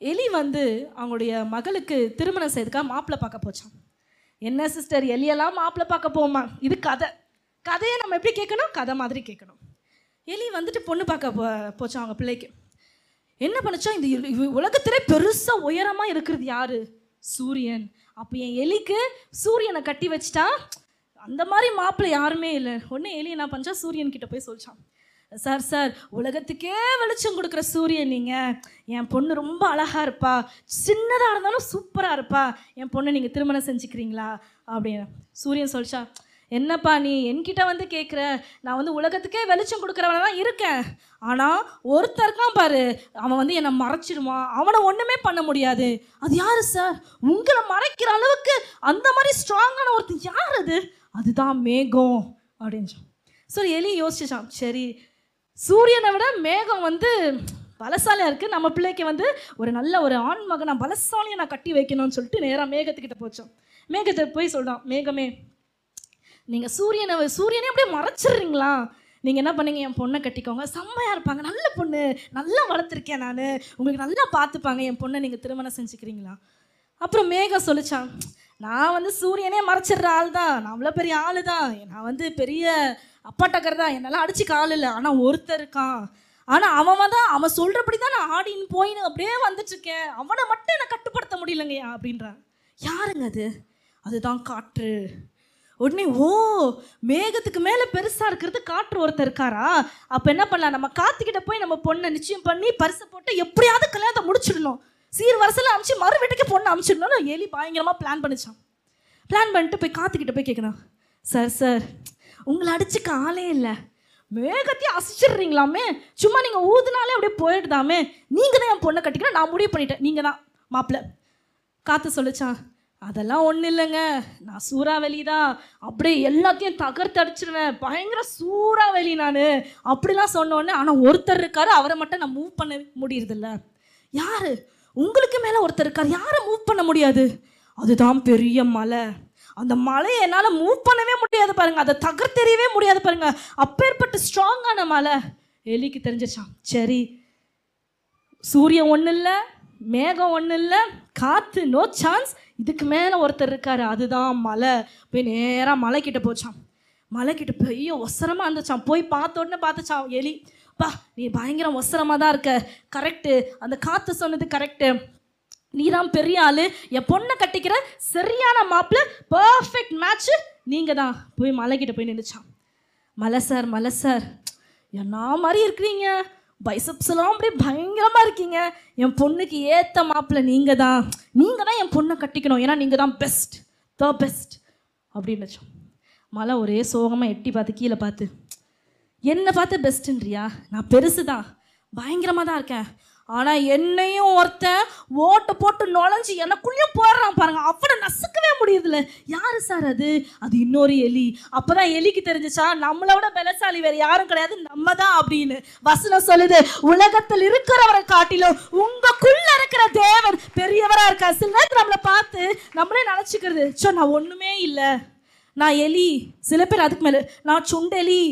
எலி வந்து அவங்களுடைய மகளுக்கு திருமணம் செய்துக்காக மாப்பிள்ளை பார்க்க போச்சான் என்ன சிஸ்டர் எலியெல்லாம் மாப்பிள்ளை பார்க்க போமா இது கதை. கதையை நம்ம எப்படி கேட்கணும்? கதை மாதிரி கேட்கணும். எலி வந்துட்டு பொண்ணு பார்க்க போ போச்சான் அவங்க பிள்ளைக்கு. என்ன பண்ணுச்சா? இந்த உலகத்திலே பெருசாக உயரமாக இருக்கிறது யாரு? சூரியன். அப்போ என் எலிக்கு சூரியனை கட்டி வச்சிட்டா அந்த மாதிரி மாப்பிள்ளை யாருமே இல்லை. ஒன்று எலி என்ன பண்ணுச்சா சூரியன் கிட்ட போய் சொல்லிச்சான் சார் சார் உலகத்துக்கே வெளிச்சம் கொடுக்குற சூரியன் நீங்கள் என் பொண்ணு ரொம்ப அழகா இருப்பா. சின்னதாக இருந்தாலும் சூப்பராக இருப்பா. என் பொண்ணை நீங்கள் திருமணம் செஞ்சுக்கிறீங்களா? அப்படின்னு. சூரியன் சொல்லிச்சா என்னப்பா நீ என்கிட்ட வந்து கேட்குற நான் வந்து உலகத்துக்கே வெளிச்சம் கொடுக்குறவன தான் இருக்கேன். ஆனால் ஒருத்தர் இருக்கான் பாரு. அவன் வந்து என்னை மறைச்சிடுவான் அவனை ஒன்றுமே பண்ண முடியாது. அது யார் சார்? உங்களை மறைக்கிற அளவுக்கு அந்த மாதிரி ஸ்ட்ராங்கான ஒருத்தன் யார் அது? அதுதான் மேகம் அப்படின்னு சரி எலி யோசிச்சான். சரி சூரியனை விட மேகம் வந்து பலசாலியாக இருக்குது நம்ம பிள்ளைக்கு வந்து ஒரு நல்ல ஒரு ஆண் மகனை பலசாலியை நான் கட்டி வைக்கணும்னு சொல்லிட்டு நேராக மேகத்துக்கிட்ட போச்சோம் மேகத்தை போய் சொல்கிறான் மேகமே நீங்கள் சூரியனை சூரியனே அப்படியே மறைச்சிடுறீங்களா? நீங்கள் என்ன பண்ணுங்க? என் பொண்ணை கட்டிக்கோங்க. செம்மையாக இருப்பாங்க. நல்ல பொண்ணு. நல்லா வளர்த்துருக்கேன் நான். உங்களுக்கு நல்லா பார்த்துப்பாங்க. என் பொண்ணை நீங்கள் திருமணம் செஞ்சுக்கிறீங்களா? அப்புறம் மேகம் சொல்லிச்சான் நான் வந்து சூரியனே மறைச்சிடுற ஆள் தான் நான் அவ்வளோ பெரிய ஆள் தான் நான் வந்து பெரிய அப்பாட்டக்கர் தான் என்னெல்லாம் அடிச்சுக்க ஆள் இல்லை. ஆனால் ஒருத்தர் இருக்கான். ஆனால் அவன் தான் அவன் சொல்கிறபடி தான் நான் ஆடின்னு போயின்னு அப்படியே வந்துட்டுருக்கேன். அவனை மட்டும் என்னை கட்டுப்படுத்த முடியலங்கய்யா அப்படின்றான். யாருங்க அது? அதுதான் காற்று. உடனே ஓ மேகத்துக்கு மேலே பெருசாக இருக்கிறது காற்று ஒருத்தர் இருக்காரா? அப்போ என்ன பண்ணலாம்? நம்ம காத்துக்கிட்ட போய் நம்ம பொண்ணை நிச்சயம் பண்ணி பரிசை போட்டு எப்படியாவது கல்யாணத்தை முடிச்சிடணும். சீர் வரிசையில் அமிச்சு மறு வீட்டுக்கு பொண்ணை அமிச்சிடணும்னு எலி பயங்கரமாக பிளான் பண்ணிச்சான் பிளான் பண்ணிட்டு போய் காத்துக்கிட்ட போய் கேட்கணும் சார் சார் உங்களை அடிச்சுக்க ஆளே இல்லை. மேகத்தையும் அசிச்சிடுறீங்களாமே? சும்மா நீங்கள் ஊதுனாலே அப்படியே போயிடுதாமே? நீங்கள் தான் என் பொண்ணை கட்டிக்கணும். நான் முடிவு பண்ணிட்டேன். நீங்கள் தான் மாப்பிள்ள. காத்து சொல்லிச்சான் அதெல்லாம் ஒன்றும் இல்லைங்க. நான் சூறாவளி தான் அப்படியே எல்லாத்தையும் தகர்த்தடிச்சிருவேன் பயங்கர சூறாவளி நான். அப்படிலாம் சொன்னோடனே ஆனால் ஒருத்தர் இருக்காரு அவரை மட்டும் நான் மூவ் பண்ண முடியறதில்ல. யார்? உங்களுக்கு மேலே ஒருத்தர் இருக்கார். யாரை மூவ் பண்ண முடியாது? அதுதான் பெரிய மலை. அந்த மலையை என்னால் மூவ் பண்ணவே முடியாது பாருங்க. அதை தகர்த்தெறியவே முடியாது பாருங்க. அப்பேற்பட்டு ஸ்ட்ராங்கான மலை. எலிக்கு தெரிஞ்சிச்சான் சரி. சூரியன் ஒன்றும் இல்லை மேகம் ஒன்றும் இல்லை காற்று நோ சான்ஸ் இதுக்கு மேலே ஒருத்தர் இருக்காரு அதுதான் மலை. போய் நேராக மலை மலைக்கிட்ட போச்சான் கிட்ட பெரிய ஒசரமாக இருந்துச்சான் போய் பார்த்த உடனே பார்த்துச்சான் எலி பா நீ பயங்கரம் ஒசரமாக தான் இருக்க. கரெக்டு அந்த காற்று சொன்னது கரெக்டு நீ தான் பெரிய ஆளு. என் பொண்ணை கட்டிக்கிற சரியான மாப்பிள்ள பர்ஃபெக்ட் மேட்ச்சு நீங்கள் தான். போய் மலை கிட்ட போய் நின்றுச்சான் மலை சார் மலை சார் என்ன மாதிரி இருக்கிறீங்க? பைசப்ஸ்லாம் அப்படியே பயங்கரமாக இருக்கீங்க. என் பொண்ணுக்கு ஏற்ற மாப்பிள்ளை நீங்கள் தான் நீங்கள் தான் என் பொண்ணை கட்டிக்கணும். ஏன்னா நீங்கள் தான் பெஸ்ட் த பெஸ்ட் அப்படின்னு வச்சோம். மலை ஒரே சோகமாக எட்டி பார்த்து கீழே பார்த்து என்னை பார்த்து பெஸ்ட்டுன்றியா நான் பெருசு தான் பயங்கரமாக தான் இருக்கேன். ஆனால் என்னையும் ஒருத்தன் ஓட்டை போட்டு நுழைஞ்சு எனக்குள்ளேயும் போடுறான் பாருங்க. அவனை நசுக்கவே முடியுதுல்ல யாரு சார் அது? அது இன்னொரு எலி. அப்பதான் எலிக்கு தெரிஞ்சுச்சா நம்மளை விட பலசாலி வேற யாரும் கிடையாது நம்ம தான் அப்படின்னு. வசனம் சொல்லுது உலகத்தில் இருக்கிறவரை காட்டிலும் உங்களுக்குள்ள இருக்கிற தேவன் பெரியவரா இருக்கா சில நேரத்தில் நம்மளை பார்த்து நம்மளே நினச்சிக்கிறது சோ நான் ஒண்ணுமே இல்லை. நான் எலி. சில பேர் அதுக்கு மேலே நான் சுண்டெலி.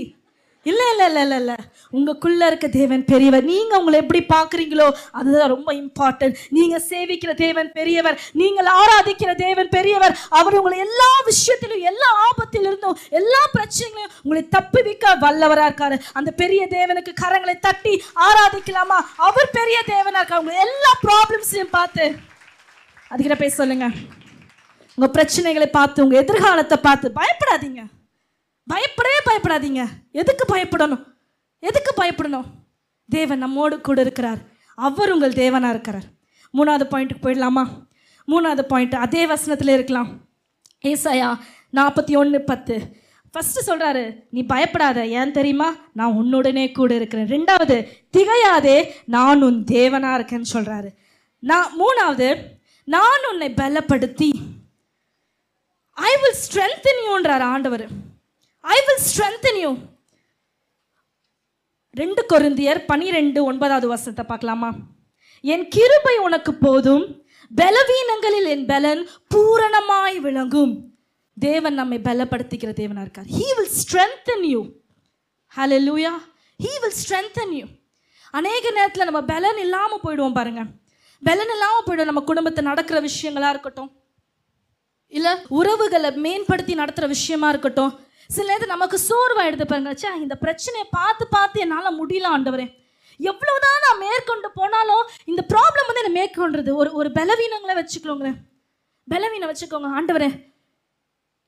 இல்லை இல்லை இல்லை இல்லை இல்லை. உங்களுக்குள்ள இருக்க தேவன் பெரியவர். நீங்கள் உங்களை எப்படி பார்க்குறீங்களோ அதுதான் ரொம்ப இம்பார்ட்டன்ட் நீங்கள் சேவிக்கிற தேவன் பெரியவர். நீங்கள் ஆராதிக்கிற தேவன் பெரியவர். அவர் உங்களை எல்லா விஷயத்திலும் எல்லா ஆபத்திலிருந்தும் எல்லா பிரச்சனைகளையும் உங்களை தப்புவிக்க வல்லவராக இருக்காரு. அந்த பெரிய தேவனுக்கு கரங்களை தட்டி ஆராதிக்கலாமா? அவர் பெரிய தேவனாக இருக்கார். உங்களை எல்லா ப்ராப்ளம்ஸையும் பார்த்து. அதுக்கிட்ட பேச சொல்லுங்க. உங்கள் பிரச்சனைகளை பார்த்து உங்கள் எதிர்காலத்தை பார்த்து பயப்படாதீங்க. பயப்படவே பயப்படாதீங்க. எதுக்கு பயப்படணும்? எதுக்கு பயப்படணும்? தேவன் நம்மோடு கூட இருக்கிறார். அவர் உங்கள் தேவனாக இருக்கிறார். மூணாவது பாயிண்ட்டுக்கு போயிடலாமா? மூணாவது பாயிண்ட் அதே வசனத்தில் இருக்கலாம். ஏசாயா நாற்பத்தி ஒன்று பத்து. ஃபஸ்ட்டு சொல்கிறாரு நீ பயப்படாத. ஏன் தெரியுமா? நான் உன்னுடனே கூட இருக்கிறேன். ரெண்டாவது திகையாதே நான் உன் தேவனாக இருக்கேன்னு சொல்கிறாரு நான் மூணாவது நான் உன்னை பலப்படுத்தி ஐ வில் ஸ்ட்ரென்தன் யூன்றார் ஆண்டவர். ஐ வில் ஸ்ட்ரென்தன் யூ ரெண்டு கொருந்தியர் பனிரெண்டு ஒன்பதாவது வசனத்தை பார்க்கலாமா? என் கிருபை உனக்கு போதும் பலவீனங்களில் என் பலன் பூரணமாய் விளங்கும். தேவன் நம்மை பலப்படுத்திக்கிற தேவனா இருக்கார். ஹீ வில் ஸ்ட்ரென்தன் யூ லூயா ஹீ வில் ஸ்ட்ரென்தன் யூ அநேக நேரத்தில் நம்ம பலன் இல்லாமல் போயிடுவோம் பாருங்க. பலன் இல்லாமல் போயிடும் நம்ம குடும்பத்தை நடக்கிற விஷயங்களாக இருக்கட்டும். இல்லை உறவுகளை மேம்படுத்தி நடத்துகிற விஷயமா இருக்கட்டும். சில நேரத்தில் நமக்கு சோர்வாயிடுது பாருங்க ச்சே இந்த பிரச்சனையை பார்த்து பார்த்து என்னால் முடியல ஆண்டவரே. எவ்வளவுதான் நான் மேற்கொண்டு போனாலும் இந்த ப்ராப்ளம் வந்து என்னை மேற்கொண்டுருது ஒரு ஒரு பலவீனங்களை வச்சுக்கோங்களேன். பலவீனம் வச்சுக்கோங்க ஆண்டவரே.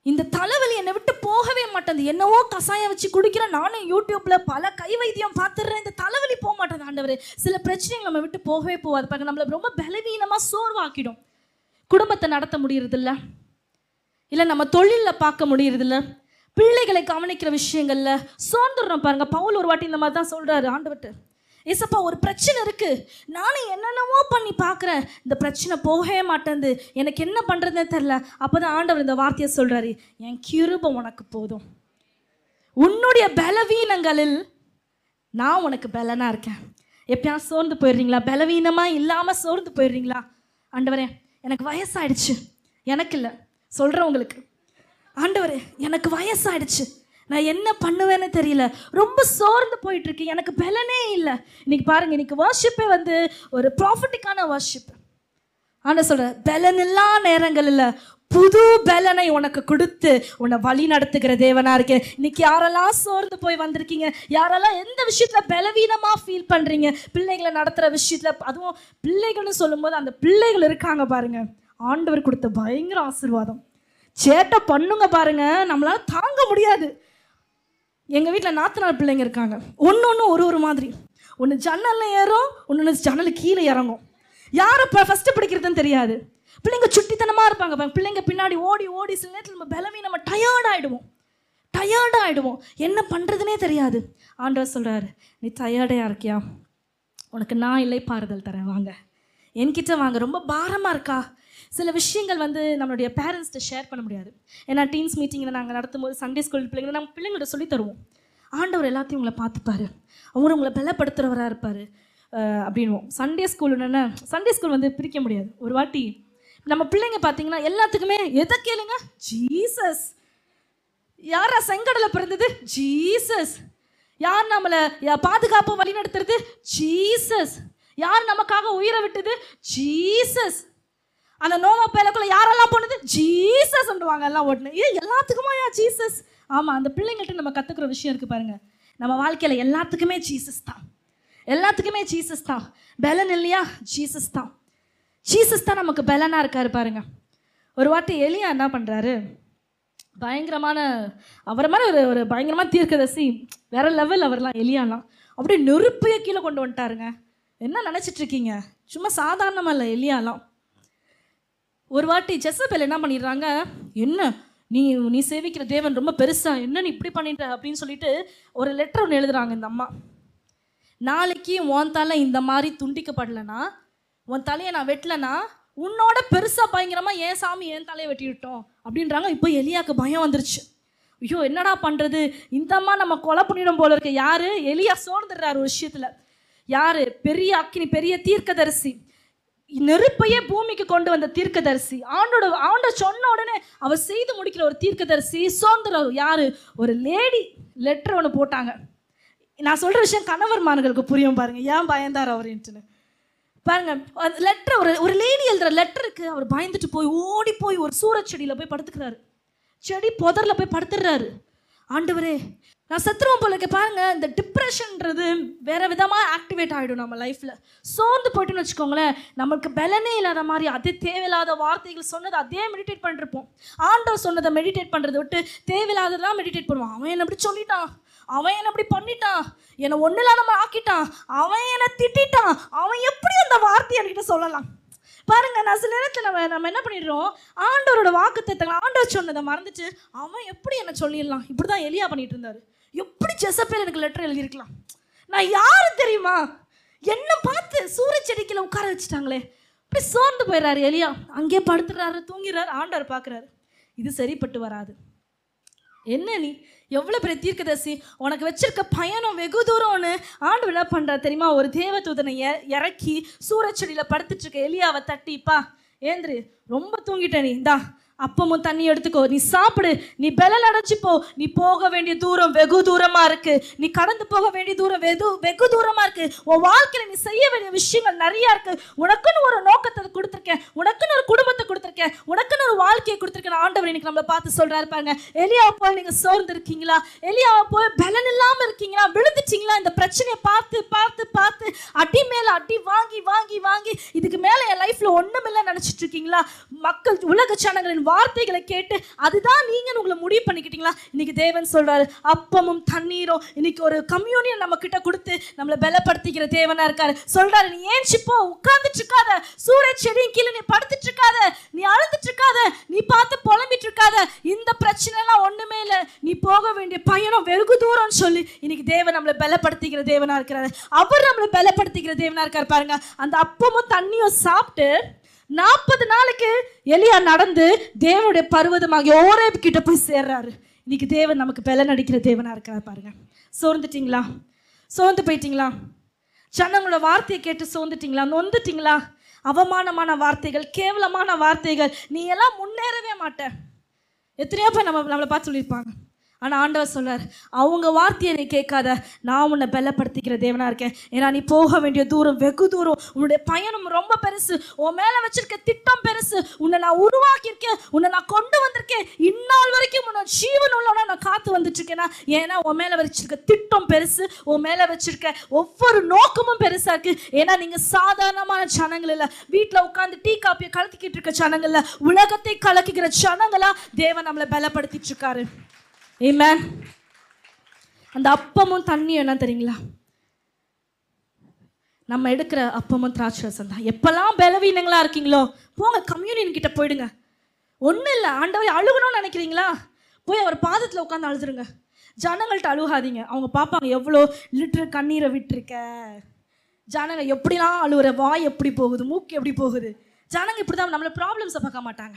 இந்த தலைவலி என்னை விட்டு போகவே மாட்டேங்குது. என்னவோ கசாயம் வச்சு குடிக்கிறேன் நானும் யூடியூப்ல பல கை வைத்தியம் பார்த்துடுறேன். இந்த தலைவலி போக மாட்டேங்குது ஆண்டவரே. சில பிரச்சனைகள் நம்ம விட்டு போகவே போகாது. பாருங்க நம்மள ரொம்ப பலவீனமா சோர்வாக்கிடும். குடும்பத்தை நடத்த முடியறதில்ல. இல்லை நம்ம தொழிலில் பார்க்க முடியறதில்ல. பிள்ளைகளை கவனிக்கிற விஷயங்கள்ல சோர்ந்துடுறோம் பாருங்க பவுல் ஒரு வாட்டி இந்த மாதிரி தான் சொல்றாரு ஆண்டவர்கிட்ட. ஏசப்பா ஒரு பிரச்சனை இருக்கு. நானும் என்னென்னவோ பண்ணி பார்க்குறேன். இந்த பிரச்சனை போகவே மாட்டேங்குது. எனக்கு என்ன பண்ணுறதுன்னு தெரில அப்பதான் ஆண்டவர் இந்த வார்த்தையை சொல்கிறாரு என் கிருபம் உனக்கு போதும். உன்னுடைய பலவீனங்களில் நான் உனக்கு பலனாக இருக்கேன். எப்பயா சோர்ந்து போயிடுறீங்களா? பலவீனமாக இல்லாமல் சோர்ந்து போயிடுறீங்களா? ஆண்டவரே எனக்கு வயசாயிடுச்சு. எனக்கு இல்லை. சொல்றவங்களுக்கு ஆண்டவர் எனக்கு வயசாயிடுச்சு. நான் என்ன பண்ணுவேன்னு தெரியல. ரொம்ப சோர்ந்து போயிட்டு எனக்கு பலனே இல்லை. இன்னைக்கு பாருங்க இன்னைக்கு வர்ஷிப்பே வந்து ஒரு ப்ராஃபிட்டிக்கான வர்ஷிப் ஆண்ட பலன் எல்லா நேரங்களில் புது பலனை உனக்கு கொடுத்து உன்னை வழி நடத்துகிற தேவனா இருக்கேன் இன்னைக்கு யாரெல்லாம் சோர்ந்து போய் வந்திருக்கீங்க? யாரெல்லாம் எந்த விஷயத்துல பலவீனமா ஃபீல் பண்றீங்க? பிள்ளைகளை நடத்துற விஷயத்துல அதுவும் பிள்ளைகள்னு சொல்லும்போது அந்த பிள்ளைகள் இருக்காங்க பாருங்க. ஆண்டவர் கொடுத்த பயங்கர ஆசீர்வாதம். சேட்டை பண்ணுங்க பாருங்க. நம்மளால் தாங்க முடியாது. எங்கள் வீட்டில் நாத்தனார் பிள்ளைங்க இருக்காங்க. ஒன்று ஒன்று ஒரு ஒரு மாதிரி. ஒன்று ஜன்னலில் ஏறும் ஒன்று ஜன்னல் கீழே இறங்கும். யாரை இப்போ ஃபஸ்ட்டு பிடிக்கிறதுன்னு தெரியாது. பிள்ளைங்க சுட்டித்தனமாக இருப்பாங்க பிள்ளைங்க பின்னாடி ஓடி ஓடி சில நேரத்தில் நம்ம பலவி நம்ம டயர்ட் ஆகிடுவோம் டயர்ட் ஆகிடுவோம் என்ன பண்ணுறதுனே தெரியாது. ஆண்டவர் சொல்கிறாரு நீ டயர்டையாக இருக்கியா? உனக்கு நான் இல்லை பாறுதல் தரேன். வாங்க. என்கிட்ட வாங்க. ரொம்ப பாரமாக இருக்கா? சில விஷயங்கள் வந்து நம்மளுடைய பேரண்ட்ஸ்கிட்ட ஷேர் பண்ண முடியாது. ஏன்னா டீன்ஸ் மீட்டிங்கில் நாங்கள் நடத்தும் போது சண்டே ஸ்கூல் பிள்ளைங்க நம்ம பிள்ளைங்கள்ட்ட சொல்லி தருவோம். ஆண்டவர் எல்லாத்தையும் உங்களை பார்த்துப்பாரு. அவர் உங்களை பலப்படுத்துகிறவராக இருப்பார். அப்படின்வோம். சண்டே ஸ்கூல் என்னென்ன சண்டே ஸ்கூல் வந்து பிரிக்க முடியாது. ஒரு வாட்டி நம்ம பிள்ளைங்க பார்த்தீங்கன்னா எல்லாத்துக்குமே எதை கேளுங்க? ஜீசஸ் யாரா செங்கடல பிறந்தது? ஜீசஸ் யார் நம்மளை பாதுகாப்பு வழிநடத்துறது? ஜீசஸ் யார் நமக்காக உயிரை விட்டது? ஜீசஸ் அந்த நோவா பேலக்குள்ள யாரெல்லாம் போனது? ஜீசஸ் வாங்க எல்லாம் ஓட்டணும் ஏ எல்லாத்துக்குமா யா ஜீசஸ்? ஆமாம் அந்த பிள்ளைங்கள்ட்ட நம்ம கற்றுக்கிற விஷயம் இருக்குது பாருங்க. நம்ம வாழ்க்கையில் எல்லாத்துக்குமே ஜீசஸ் தான். எல்லாத்துக்குமே ஜீசஸ் தான். பலன் இல்லையா? ஜீசஸ் தான். ஜீசஸ் தான் நமக்கு பலனாக இருக்காரு பாருங்க. ஒரு வாட்டி எலியா என்ன பண்ணுறாரு பயங்கரமான அவரை மாதிரி ஒரு ஒரு பயங்கரமான தீர்க்கதசி வேற லெவல் அவர்லாம் எலியாலாம். அப்படியே நெருப்பையே கீழே கொண்டு வந்துட்டாருங்க. என்ன நினச்சிட்ருக்கீங்க சும்மா சாதாரணமாக இல்லை எலியாலாம். ஒரு வாட்டி ஜெசபேல் என்ன பண்ணிடுறாங்க? என்ன? நீ நீ சேவிக்கிற தேவன் ரொம்ப பெருசா? என்ன நீ இப்படி பண்ணிட்ட? அப்படின்னு சொல்லிட்டு ஒரு லெட்டர் ஒன்று எழுதுறாங்க இந்த அம்மா. நாளைக்கு உன் தலை இந்த மாதிரி துண்டிக்கப்படலைன்னா உன் தலையை நான் வெட்டலைன்னா உன்னோட பெருசா பயங்கரமா ஏன் சாமி என் தலையை வெட்டி விட்டோம் அப்படின்றாங்க. இப்போ எலியாக்கு பயம் வந்துருச்சு. ஐயோ என்னடா பண்றது? இந்த அம்மா நம்ம கொலை பண்ணிடும் போல இருக்கு. யாரு? எலியா சோர்ந்துடுறாரு ஒரு விஷயத்துல. யாரு? பெரிய அக்கினி பெரிய தீர்க்கதரிசி. நெருப்பையே பூமிக்கு கொண்டு வந்த தீர்க்கதரிசி. ஆண்டோட ஆண்ட சொன்ன உடனே அவர் செய்து முடிக்கிற ஒரு தீர்க்கதரிசி சோர்ந்துறாரு யாரு? ஒரு லேடி லெட்டர் ஒன்று போட்டாங்க. நான் சொல்ற விஷயம் கணவர்மார்களுக்கு புரியும் பாருங்க. ஏன் பயந்தார் அவருன்ட்டுன்னு பாருங்க லெட்டர் ஒரு ஒரு லேடி எழுதுற லெட்டருக்கு அவர் பயந்துட்டு போய் ஓடி போய் ஒரு சூரச்செடியில் போய் படுத்துக்கிறாரு. செடி புதரில் போய் படுத்துடுறாரு ஆண்டவரே நான் சத்துருவோம் போல இருக்க பாருங்க இந்த டிப்ரெஷன்ன்றது வேற விதமாக ஆக்டிவேட் ஆகிடும் நம்ம லைஃப்பில் சோர்ந்து போயிட்டுன்னு வச்சுக்கோங்களேன் நமக்கு பலனே இல்லாத மாதிரி அது தேவையில்லாத வார்த்தைகள் சொன்னது அதே மெடிடேட் பண்ணிருப்போம். ஆண்டவர் சொன்னதை மெடிடேட் பண்ணுறதை விட்டு தேவையில்லாததெல்லாம் மெடிடேட் பண்ணுவான். அவன் என்ன இப்படி சொல்லிட்டான். அவன் என்ன இப்படி பண்ணிட்டான். என்னை ஒன்றும் இல்லாம ஆக்கிட்டான். அவன் என்னை திட்டிட்டான். அவன் எப்படி அந்த வார்த்தையை என்கிட்ட சொல்லலாம்? பாருங்க நான் சில நேரத்தில் நம்ம நம்ம என்ன பண்ணிடுறோம்? ஆண்டவரோட வாக்குத்தத்தங்களை ஆண்டவர் சொன்னதை மறந்துட்டு அவன் எப்படி என்ன சொல்லிடலாம்? இப்படி தான் எலியா பண்ணிட்டு இருந்தாரு. எப்படி ஜெசப்பேல் எனக்கு லெட்டர் எழுதியிருக்கலாம்? நான் யாரு தெரியுமா? என்ன பார்த்து சூரியச்செடிக்கில் உட்கார வச்சுட்டாங்களே. இப்படி சோர்ந்து போயிடுறாரு எலியா. அங்கேயே படுத்துடுறாரு தூங்கிறாரு ஆண்டவர் பார்க்குறாரு. இது சரிப்பட்டு வராது. என்ன நீ? எவ்வளோ பெரிய தீர்க்கதர்சி. உனக்கு வச்சிருக்க பயணம் வெகு தூரம்னு ஆண்டு என்ன பண்ணுறா தெரியுமா? ஒரு தேவதூதனை தூதனை இறக்கி சூரச்செடியில் படுத்துட்டு இருக்க எலியாவை தட்டிப்பா. ஏந்திரு ரொம்ப தூங்கிட்ட நீ. இந்தா அப்பமும் தண்ணி எடுத்துக்கோ. நீ சாப்பிடு. நீ பெலல் அடைச்சிப்போ நீ போக வேண்டிய தூரம் வெகு தூரமா இருக்கு. நீ கடந்து போக வேண்டிய தூரம் வெகு வெகு தூரமா இருக்கு. உன் வாழ்க்கையில நீ செய்ய வேண்டிய விஷயங்கள் நிறைய இருக்கு. உனக்குன்னு ஒரு நோக்கத்தை கொடுத்துருக்கேன். உனக்குன்னு ஒரு குடும்பத்தை கொடுத்துருக்கேன். உனக்குன்னு ஒரு வாழ்க்கையை கொடுத்துருக்கேன். ஆண்டவர் இன்னைக்கு நம்மளை பார்த்து சொல்றாரு பாருங்க. எலியாவை போய் நீங்க சோர்ந்து இருக்கீங்களா எலியாவை போய் பலன் இல்லாம இருக்கீங்களா? விழுந்துட்டீங்களா? இந்த பிரச்சனையை பார்த்து பார்த்து பார்த்து அடி மேல அடி வாங்கி வாங்கி வாங்கி இதுக்கு மேல என் லைஃப்ல ஒண்ணுமில்லை நினைச்சிட்டு இருக்கீங்களா? மக்கள் உலக ஜனங்களின் வார்த்தைகளை கேட்டு அதுதான் நீங்கள் உங்களை முடிவு பண்ணிக்கிட்டீங்களா? இன்னைக்கு தேவன் சொல்கிறாரு அப்பமும் தண்ணீரும் இன்னைக்கு ஒரு கம்யூனியன் நம்ம கிட்ட கொடுத்து நம்மளை பலப்படுத்திக்கிற தேவனாக இருக்காரு. சொல்கிறாரு நீ ஏன்ச்சிப்போ உட்கார்ந்துட்டு இருக்காத சூரிய செடியும் கீழே நீ படுத்துட்டு இருக்காத நீ அழுதுட்டு இருக்காத நீ பார்த்து புலம்பிட்டு இருக்காத இந்த பிரச்சனைலாம் ஒன்றுமே இல்லை. நீ போக வேண்டிய பயணம் வெகு தூரம்னு சொல்லி இன்னைக்கு தேவன் நம்மளை பலப்படுத்திக்கிற தேவனாக இருக்கிறாரு. அவர் நம்மளை பலப்படுத்திக்கிற தேவனாக இருக்கார் பாருங்க. அந்த அப்பமும் தண்ணியும் சாப்பிட்டு நாற்பது நாளைக்கு எலியா நடந்து தேவனுடைய பருவதமாகிய ஓரே கிட்ட போய் சேர்றாரு. இன்னைக்கு தேவன் நமக்கு பலன் அடிக்கிற தேவனா இருக்கிறார் பாருங்க. சோர்ந்துட்டீங்களா? சோர்ந்து போயிட்டீங்களா? ஜனங்களோட வார்த்தையை கேட்டு சோர்ந்துட்டீங்களா? நொந்துட்டீங்களா? அவமானமான வார்த்தைகள் கேவலமான வார்த்தைகள் நீ எல்லாம் முன்னேறவே மாட்ட. எத்தனையோ பேர் நம்ம நம்மளை பார்த்து சொல்லியிருப்பாங்க. ஆனால் ஆண்டவர் சொல்றார் அவங்க வார்த்தையை நீ கேட்காத நான் உன்னை பலப்படுத்திக்கிற தேவனாக இருக்கேன். ஏன்னா நீ போக வேண்டிய தூரம் வெகு தூரம் உன்னுடைய பயணம் ரொம்ப பெருசு. உன் மேலே வச்சிருக்க திட்டம் பெருசு. உன்னை நான் உருவாக்கியிருக்கேன். உன்னை நான் கொண்டு வந்திருக்கேன். இந்நாள் வரைக்கும் உன்னை ஜீவன் உள்ளவனா நான் காத்து வந்துட்டுருக்கேன்னா ஏன்னா உன் மேலே வச்சிருக்க திட்டம் பெருசு. உன் மேலே வச்சிருக்க ஒவ்வொரு நோக்கமும் பெருசாக இருக்குது ஏன்னா நீங்கள் சாதாரணமான ஜனங்கள் இல்லை. வீட்டில் உட்காந்து டீ காப்பியை கலத்திக்கிட்டு இருக்க ஜனங்கள் உலகத்தை கலக்குகிற ஜனங்களா தேவன் நம்மளை பலப்படுத்திட்டு இருக்காரு ஏமேன் அந்த அப்பமும் தண்ணியும் என்ன தெரியுங்களா? நம்ம எடுக்கிற அப்பமும் திராட்சை ரசம் தான். எப்பெல்லாம் பலவீனங்களா இருக்கீங்களோ போங்க கம்யூனியன் கிட்ட போயிடுங்க. ஒன்றும் இல்லை ஆண்டவரை அழுகணும்னு நினைக்கிறீங்களா? போய் அவர் பாதத்தில் உட்காந்து அழுதுருங்க. ஜனங்கள்கிட்ட அழுகாதீங்க. அவங்க பார்ப்பாங்க எவ்வளோ லிட்டர் கண்ணீரை விட்டுருக்க? ஜனங்க எப்படிலாம் அழுகுற வாய் எப்படி போகுது? மூக்கு எப்படி போகுது? ஜனங்க இப்படி தான் நம்மளை ப்ராப்ளம்ஸை பார்க்க மாட்டாங்க.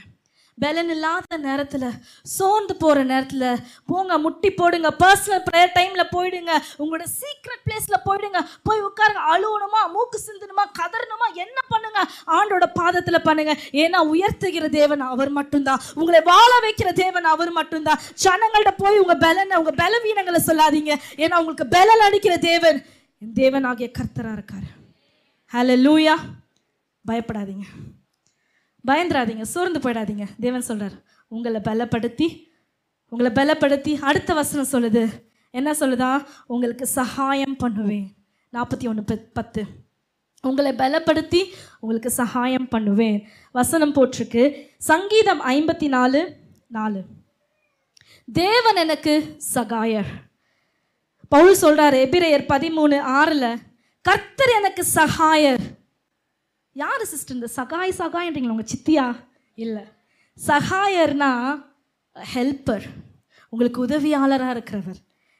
பலன் இல்லாத நேரத்தில் சோர்ந்து போகிற நேரத்தில் போங்க முட்டி போடுங்க பர்சனல் ப்ரேயர் டைமில் போயிடுங்க உங்களோட சீக்ரெட் பிளேஸில் போயிடுங்க போய் உட்காருங்க அழுவணுமா மூக்கு சிந்தணுமா கதறணுமா என்ன பண்ணுங்க ஆண்டோட பாதத்தில் பண்ணுங்க. ஏன்னா உயர்த்துகிற தேவன் அவர் மட்டும்தான். உங்களை வாழ வைக்கிற தேவன் அவர் மட்டும்தான். ஜனங்கள்ட்ட போய் உங்கள் பலனை உங்கள் பலவீனங்களை சொல்லாதீங்க. ஏன்னா உங்களுக்கு பலன் அடிக்கிற தேவன் என் தேவன் ஆகிய கர்த்தராக இருக்கார். ஹலோ லூயா பயப்படாதீங்க. பயந்துராதீங்க சோர்ந்து போயிடாதீங்க. தேவன் சொல்கிறார் உங்களை பலப்படுத்தி உங்களை பலப்படுத்தி அடுத்த வசனம் சொல்லுது. என்ன சொல்லுதா? உங்களுக்கு சகாயம் பண்ணுவேன். நாற்பத்தி ஒன்று பத்து. உங்களை பலப்படுத்தி உங்களுக்கு சகாயம் பண்ணுவேன். வசனம் போட்டிருக்கு. சங்கீதம் ஐம்பத்தி நாலு நாலு. தேவன் எனக்கு சகாயர். பவுல் சொல்றாரு எபிரேயர் பதிமூணு ஆறில் கர்த்தர் எனக்கு சகாயர். யார் சிஸ்டர் இந்த சகாய் சகாயன்றீங்களா உங்கள் சித்தியா? இல்லை. சகாயர்னா ஹெல்ப்பர் உங்களுக்கு உதவியாளராக இருக்கிறவர்.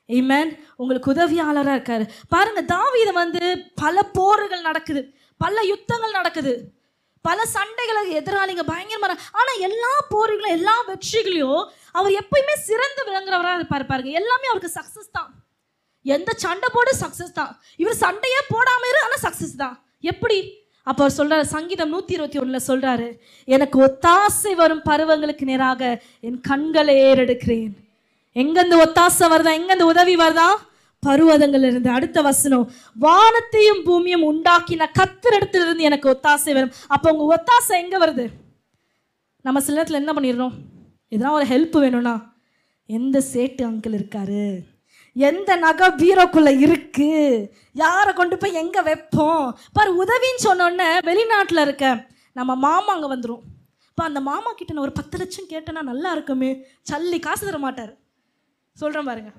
ஏமேன் உங்களுக்கு உதவியாளராக இருக்கார். பாருங்க தாவீது வந்து பல போர்கள் நடக்குது. பல யுத்தங்கள் நடக்குது. பல சண்டைகளுக்கு எதிராளிங்க பயங்கரமாக ஆனால் எல்லா போர்களும் எல்லா வெற்றிகளையும் அவர் எப்பயுமே சிறந்து விளங்குறவராக இருப்பார் பாருங்க. எல்லாமே அவருக்கு சக்ஸஸ் தான். எந்த சண்டை போடு சக்ஸஸ் தான். இவர் சண்டையே போடாமல் இரு ஆனால் சக்ஸஸ் தான். எப்படி? அப்போ அவர் சொல்றாரு சங்கீதம் நூத்தி இருபத்தி ஒண்ணுல சொல்றாரு எனக்கு ஒத்தாசை வரும் பருவங்களுக்கு நேராக என் கண்களை ஏறெடுக்கிறேன். எங்க ஒத்தாசை வருதா எங்க உதவி வருதா? பருவதங்கள் இருந்து அடுத்த வசனம் வானத்தையும் பூமியும் உண்டாக்கின கத்திரிடத்துல இருந்து எனக்கு ஒத்தாசை வரும். அப்போ உங்க ஒத்தாசை எங்க வருது? நம்ம சில நேரத்தில் என்ன பண்ணிடுறோம்? எதனா ஒரு ஹெல்ப் வேணும்னா எந்த சேட்டு அங்கிள் இருக்காரு? எந்த நகை பீரோக்குள்ளே இருக்கு? யாரை கொண்டு போய் எங்கே வைப்போம்? பாரு உதவின்னு சொன்னோன்னே வெளிநாட்டில் இருக்க நம்ம மாமா அங்கே வந்துடும் இப்போ அந்த மாமா கிட்ட நான் ஒரு பத்து லட்சம் கேட்டேன்னா நல்லா இருக்குமே. சல்லி காசு தர மாட்டார். சொல்கிறேன் பாருங்க.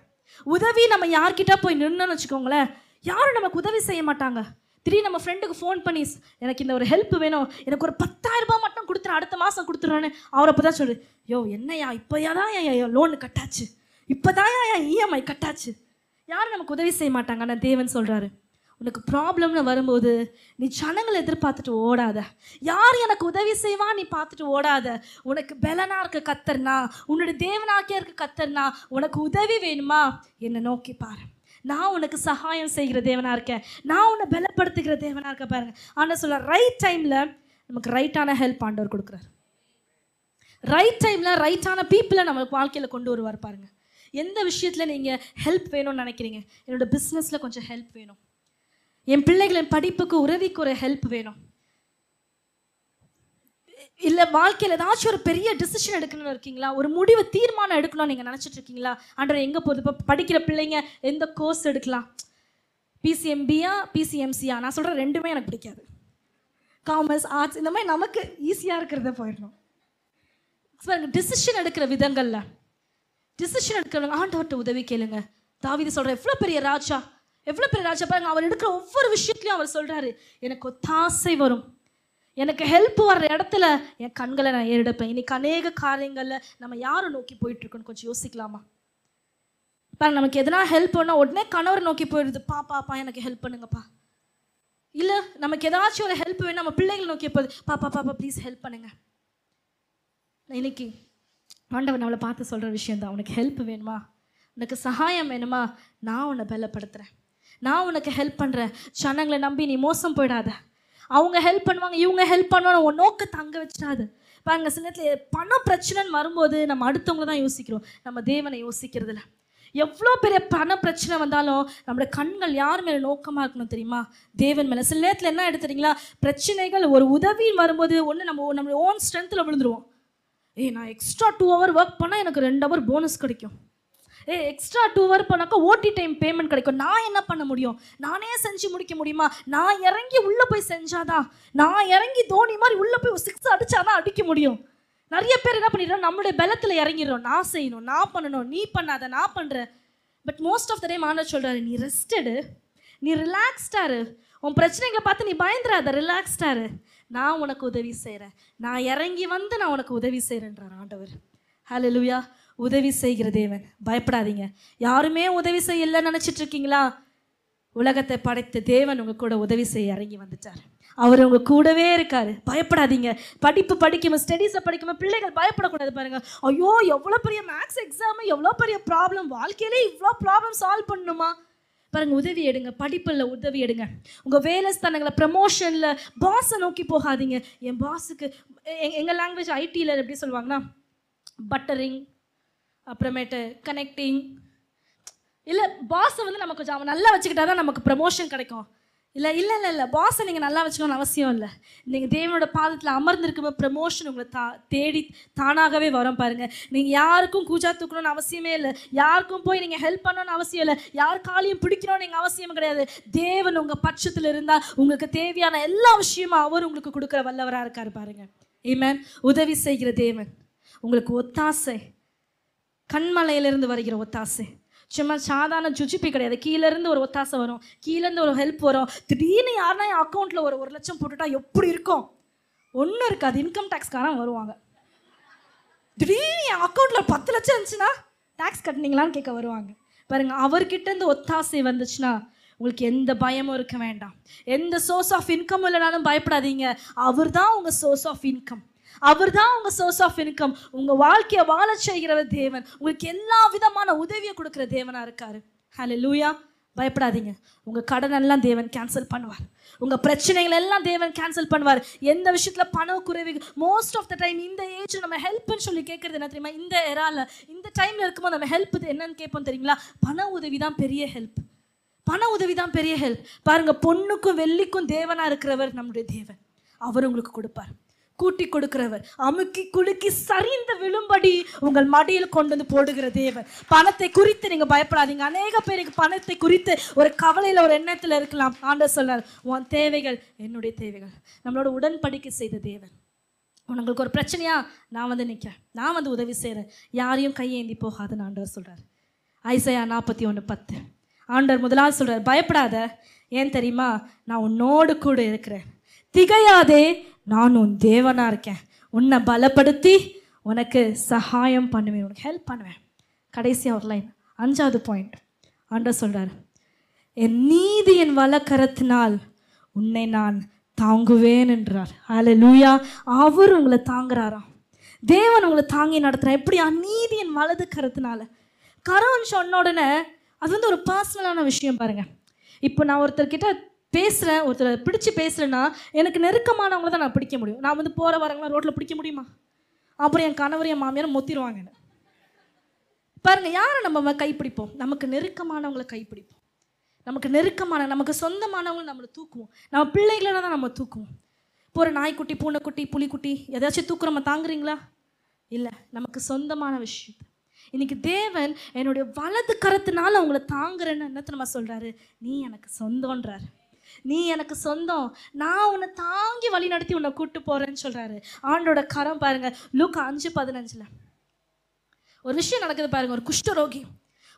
உதவி நம்ம யார்கிட்ட போய் நின்றுன்னு வச்சுக்கோங்களேன். யாரும் நமக்கு உதவி செய்ய மாட்டாங்க. திடீர்னு நம்ம ஃப்ரெண்டுக்கு ஃபோன் பண்ணி எனக்கு இந்த ஒரு ஹெல்ப் வேணும். எனக்கு ஒரு பத்தாயிரம் ரூபாய் மட்டும் கொடுத்துரு. அடுத்த மாதம் கொடுத்துருவானு அவர் அப்போ தான் சொல்லு யோ என்னையா இப்போயா தான் என் லோனு கட்டாச்சு. இப்போதான் என் இஎம்ஐ கட்டாச்சு. யாரும் நமக்கு உதவி செய்ய மாட்டாங்க ஆனால் தேவன் சொல்கிறாரு உனக்கு ப்ராப்ளம்னு வரும்போது நீ ஜனங்களை எதிர்பார்த்துட்டு ஓடாத. யார் எனக்கு உதவி செய்வா நீ பார்த்துட்டு ஓடாத. உனக்கு பலனாக இருக்க கத்தர்னா உன்னோட தேவனாக்கியா இருக்க கத்தர்னா உனக்கு உதவி வேணுமா? என்னை நோக்கி பாரு. நான் உனக்கு சகாயம் செய்கிற தேவனாக இருக்கேன். நான் உன்னை பலப்படுத்துகிற தேவனாக இருக்க பாருங்க. ஆனால் சொல்ல ரைட் டைமில் நமக்கு ரைட்டான ஹெல்ப் ஆண்டவர் கொடுக்குறாரு. ரைட் டைமில் ரைட்டான பீப்புளை நம்ம வாழ்க்கையில் கொண்டு வருவார் பாருங்கள் எந்த விஷயத்தில் நீங்கள் ஹெல்ப் வேணும்னு நினைக்கிறீங்க? என்னோட பிஸ்னஸில் கொஞ்சம் ஹெல்ப் வேணும். என் பிள்ளைகளின் படிப்புக்கு உதவிக்கு ஒரு ஹெல்ப் வேணும். இல்லை வாழ்க்கையில் ஏதாச்சும் ஒரு பெரிய டிசிஷன் எடுக்கணும்னு இருக்கீங்களா? ஒரு முடிவு தீர்மானம் எடுக்கணும்னு நீங்கள் நினச்சிட்டு இருக்கீங்களா? அன்றை எங்கே போகுது? இப்போ படிக்கிற பிள்ளைங்க எந்த கோர்ஸ் எடுக்கலாம்? பிசிஎம்பியா பிசிஎம்சியா நான் சொல்கிற ரெண்டுமே எனக்கு பிடிக்காது. காமர்ஸ் ஆர்ட்ஸ் இந்த மாதிரி நமக்கு ஈஸியாக இருக்கிறத போயிடணும். பாருங்க டிசிஷன் எடுக்கிற விதங்களில் டிசிஷன் எடுக்கிறவங்க ஆண்டவர்கிட்ட உதவி கேளுங்க. தாவீது சொல்ற எவ்வளோ பெரிய ராஜா எவ்வளோ பெரிய ராஜா பாருங்க அவர் எடுக்கிற ஒவ்வொரு விஷயத்துலையும் அவர் சொல்றாரு எனக்கு ஒத்தாசை வரும். எனக்கு ஹெல்ப் வர்ற இடத்துல என் கண்களை நான் ஏறெடுப்பேன். இன்னைக்கு அநேக காரியங்களில் நம்ம யாரை நோக்கி போயிட்டுருக்கோன்னு கொஞ்சம் யோசிக்கலாமா? பாருங்க நமக்கு எதனா ஹெல்ப் பண்ணால் உடனே கணவர் நோக்கி போயிடுது பா பாப்பா எனக்கு ஹெல்ப் பண்ணுங்கப்பா. இல்லை நமக்கு ஏதாச்சும் ஒரு ஹெல்ப் வேணும் நம்ம பிள்ளைகளை நோக்கி போகுது பாப்பா பாப்பா ப்ளீஸ் ஹெல்ப் பண்ணுங்க. இன்னைக்கு ஆண்டவர் நம்மளை பார்த்து சொல்கிற விஷயம் தான் உனக்கு ஹெல்ப் வேணுமா? உனக்கு சகாயம் வேணுமா? நான் உன்னை பலப்படுத்துகிறேன் நான் உனக்கு ஹெல்ப் பண்ணுறேன் ஜனங்களை நம்பி நீ மோசம் போயிடாத. அவங்க ஹெல்ப் பண்ணுவாங்க இவங்க ஹெல்ப் பண்ணுவாங்க உன் நோக்கத்தை அங்கே வச்சிடாது. பாருங்கள் சில நேரத்தில் பணம் பிரச்சனைன்னு வரும்போது நம்ம அடுத்தவங்கள தான் யோசிக்கிறோம். நம்ம தேவனை யோசிக்கிறதில்ல. எவ்வளோ பெரிய பண பிரச்சனை வந்தாலும் நம்மளோட கண்கள் யார் மேலே நோக்கமாக இருக்கணும் தெரியுமா? தேவன் மேலே. சில நேரத்தில் என்ன எடுத்துறீங்களா பிரச்சனைகள் ஒரு உதவின்னு வரும்போது ஒன்று நம்ம நம்மளோட ஓன் ஸ்ட்ரென்த்தில் விழுந்துருவோம். ஏய் நான் எக்ஸ்ட்ரா டூ ஹவர் ஒர்க் பண்ணால் எனக்கு ரெண்டு ஹவர் போனஸ் கிடைக்கும். ஏ எக்ஸ்ட்ரா டூ ஹவர் பண்ணாக்கா ஓடி டைம் பேமெண்ட் கிடைக்கும். நான் என்ன பண்ண முடியும்? நானே செஞ்சு முடிக்க முடியுமா? நான் இறங்கி உள்ளே போய் செஞ்சாதான்? நான் இறங்கி தோனி மாதிரி உள்ளே போய் சிக்ஸ் அடிச்சாதான் அடிக்க முடியும். நிறைய பேர் என்ன பண்ணிடுறோம் நம்மளுடைய பலத்தில் இறங்கிடுறோம். நான் செய்யணும் நான் பண்ணணும் நீ பண்ணாத நான் பண்ணுறேன் but most of the time ஆனால் சொல்கிறாரு நீ ரெஸ்டடு நீ ரிலாக்ஸ்டாரு உன் பிரச்சனைகளை பார்த்து நீ பயந்துடாத ரிலாக்ஸ்டாரு நான் உனக்கு உதவி செய்கிறேன் நான் இறங்கி வந்து நான் உனக்கு உதவி செய்கிறேன்றார் ஆண்டவர். ஹலோ லூயா உதவி செய்கிற தேவன். பயப்படாதீங்க. யாருமே உதவி செய்யலைன்னு நினச்சிட்டு இருக்கீங்களா? உலகத்தை படைத்த தேவன் உங்கள் கூட உதவி செய்ய இறங்கி வந்துட்டார். அவர் உங்கள் கூடவே இருக்கார். பயப்படாதீங்க. படிப்பு படிக்கும் ஸ்டடீஸை படிக்கும் பிள்ளைகள் பயப்படக்கூடாது பாருங்கள் ஐயோ எவ்வளோ பெரிய மேக்ஸ் எக்ஸாமு எவ்வளோ பெரிய ப்ராப்ளம் வாழ்க்கையிலே இவ்வளோ ப்ராப்ளம் சால்வ் பண்ணணுமா பாருங்க உதவி எடுங்க படிப்பில் உதவி எடுங்க. உங்கள் வேலை ஸ்தானங்களை ப்ரமோஷனில் பாஸை நோக்கி போகாதீங்க. என் பாஸுக்கு எங்கள் லாங்குவேஜ் ஐடியில் எப்படி சொல்லுவாங்கன்னா பட்டரிங் அப்புறமேட்டு கனெக்டிங் இல்லை பாஸை வந்து நம்ம கொஞ்சம் அவன் நல்லா வச்சுக்கிட்டா தான் நமக்கு ப்ரமோஷன் கிடைக்கும். இல்லை இல்லை இல்லை இல்லை. பாஸை நீங்கள் நல்லா வச்சுக்கணும்னு அவசியம் இல்லை. நீங்கள் தேவனோட பாதத்தில் அமர்ந்திருக்கும் ப்ரமோஷன் உங்களை தா தேடி தானாகவே வரும் பாருங்கள் நீங்கள் யாருக்கும் கூஜா தூக்கணும்னு அவசியமே இல்லை. யாருக்கும் போய் நீங்கள் ஹெல்ப் பண்ணணும்னு அவசியம் இல்லை. யார் காலையும் பிடிக்கணும்னு நீங்கள் அவசியம் கிடையாது. தேவன் உங்கள் பட்சத்தில் இருந்தால் உங்களுக்கு தேவையான எல்லா விஷயமும் அவர் உங்களுக்கு கொடுக்குற வல்லவராக இருக்கார் பாருங்கள் ஏமேன் உதவி செய்கிற தேவன். உங்களுக்கு ஒத்தாசை. கண்மலையிலிருந்து வருகிற ஒத்தாசை. சும்மா சாதாரண சுச்சிப்பி கிடையாது. கீழேருந்து ஒரு ஒத்தாசை வரும். கீழேருந்து ஒரு ஹெல்ப் வரும். திடீர்னு யாருன்னா என் அக்கௌண்ட்டில் ஒரு ஒரு லட்சம் போட்டுட்டா எப்படி இருக்கும்? ஒன்றும் இருக்காது. இன்கம் டேக்ஸ்காரன் வருவாங்க. திடீர்னு என் அக்கௌண்ட்டில் பத்து லட்சம் இருந்துச்சுன்னா டேக்ஸ் கட்டினீங்களான்னு கேட்க வருவாங்க. பாருங்க அவர்கிட்ட இருந்து ஒத்தாசை வந்துச்சுன்னா உங்களுக்கு எந்த பயமும் இருக்க வேண்டாம். எந்த சோர்ஸ் ஆஃப் இன்கம் இல்லைனாலும் பயப்படாதீங்க. அவர் தான் உங்கள் சோர்ஸ் ஆஃப் இன்கம் அவர் தான் உங்கள் சோர்ஸ் ஆஃப் இன்கம் உங்கள் வாழ்க்கையை வாழ செய்கிற தேவன். உங்களுக்கு எல்லா விதமான உதவியை கொடுக்குற தேவனாக இருக்காரு. ஹலோ லூயா பயப்படாதீங்க. உங்கள் கடனெல்லாம் தேவன் கேன்சல் பண்ணுவார். உங்கள் பிரச்சனைகள் எல்லாம் தேவன் கேன்சல் பண்ணுவார். எந்த விஷயத்தில் பண குறைவு மோஸ்ட் ஆஃப் த டைம் இந்த ஏஜ் நம்ம ஹெல்ப்னு சொல்லி கேட்குறது என்ன தெரியுமா? இந்த எரால இந்த டைமில் இருக்கும்போது நம்ம ஹெல்ப் என்னன்னு கேட்போம் தெரியுங்களா? பண உதவி தான் பெரிய ஹெல்ப் பண உதவி தான் பெரிய ஹெல்ப் பாருங்க பொண்ணுக்கும் வெள்ளிக்கும் தேவனா இருக்கிறவர் நம்முடைய தேவன். அவர் உங்களுக்கு கொடுப்பார். கூட்டி கொடுக்கிறவர் அமுக்கி குலுக்கி சரிந்து விழும்படி உங்கள் மடியில் கொண்டு வந்து போடுகிற தேவர் பணத்தை குறித்து நீங்க பயப்படாதீங்க. அநேக பேருக்கு பணத்தை குறித்து ஒரு கவலையில ஒரு எண்ணத்துல இருக்கலாம். ஆண்டவர் சொல்றார் உன் தேவைகள் என்னுடைய தேவைகள். நம்மளோட உடன்படிக்கை செய்த தேவன். உங்களுக்கு ஒரு பிரச்சனையா? நான் வந்து நிற்கிறேன் நான் வந்து உதவி செய்கிறேன் யாரையும் கையேந்தி போகாதுன்னு ஆண்டவர் சொல்றார். ஐசையா நாற்பத்தி ஒன்று பத்து. ஆண்டவர் முதலாவது சொல்றார் பயப்படாத. ஏன் தெரியுமா? நான் உன்னோடு கூட இருக்கிறேன். திகையாதே. நான் உன் தேவனாக இருக்கேன். உன்னை பலப்படுத்தி உனக்கு சகாயம் பண்ணுவேன். உனக்கு ஹெல்ப் பண்ணுவேன். கடைசி ஒரு லைன் அஞ்சாவது பாயிண்ட் ஆண்ட சொல்கிறார் என் நீதி என் வழக்கரத்தினால் உன்னை நான் தாங்குவேன் என்றார். அதில் லூயா அவர் உங்களை தாங்குறாராம். தேவன் உங்களை தாங்கி நடத்துறார். எப்படியா என் வலது கரத்தினால கரம்னு சொன்ன உடனே அது வந்து ஒரு பர்சனலான விஷயம் பாருங்கள் இப்போ நான் ஒருத்தர்கிட்ட பேசுகிறேன் ஒருத்தரை பிடிச்சி பேசுகிறேன்னா எனக்கு நெருக்கமானவங்கள தான் நான் பிடிக்க முடியும். நான் வந்து போகிற வரவங்களாம் ரோட்டில் பிடிக்க முடியுமா? அப்புறம் என் கணவர் என் மாமியார் மொத்திடுவாங்க பாருங்கள் பாருங்க யாரை நம்ம கைப்பிடிப்போம்? நமக்கு நெருக்கமானவங்களை கைப்பிடிப்போம். நமக்கு நெருக்கமான நமக்கு சொந்தமானவங்களை நம்மளை தூக்குவோம். நம்ம பிள்ளைகளை தான் நம்ம தூக்குவோம். இப்போ ஒரு நாய்க்குட்டி பூனைக்குட்டி புலிக்குட்டி எதாச்சும் தூக்குறோமா தாங்குறீங்களா? இல்லை நமக்கு சொந்தமான விஷயம் இன்னைக்கு தேவன் என்னுடைய வலது கரத்தினால அவங்கள தாங்குறேன்னு என்னத்தை நம்ம சொல்கிறாரு நீ எனக்கு சொந்தம்ன்றாரு. நீ எனக்கு சொந்தம். நான் உன்னை தாங்கி வழி நடத்தி உன்னை கூட்டு போறேன்னு சொல்றாரு. ஆண்டோட கரம் பாருங்க லூக்கா அஞ்சு பதினஞ்சுல. ஒரு விஷயம் நடக்குது பாருங்க ஒரு குஷ்டரோகி.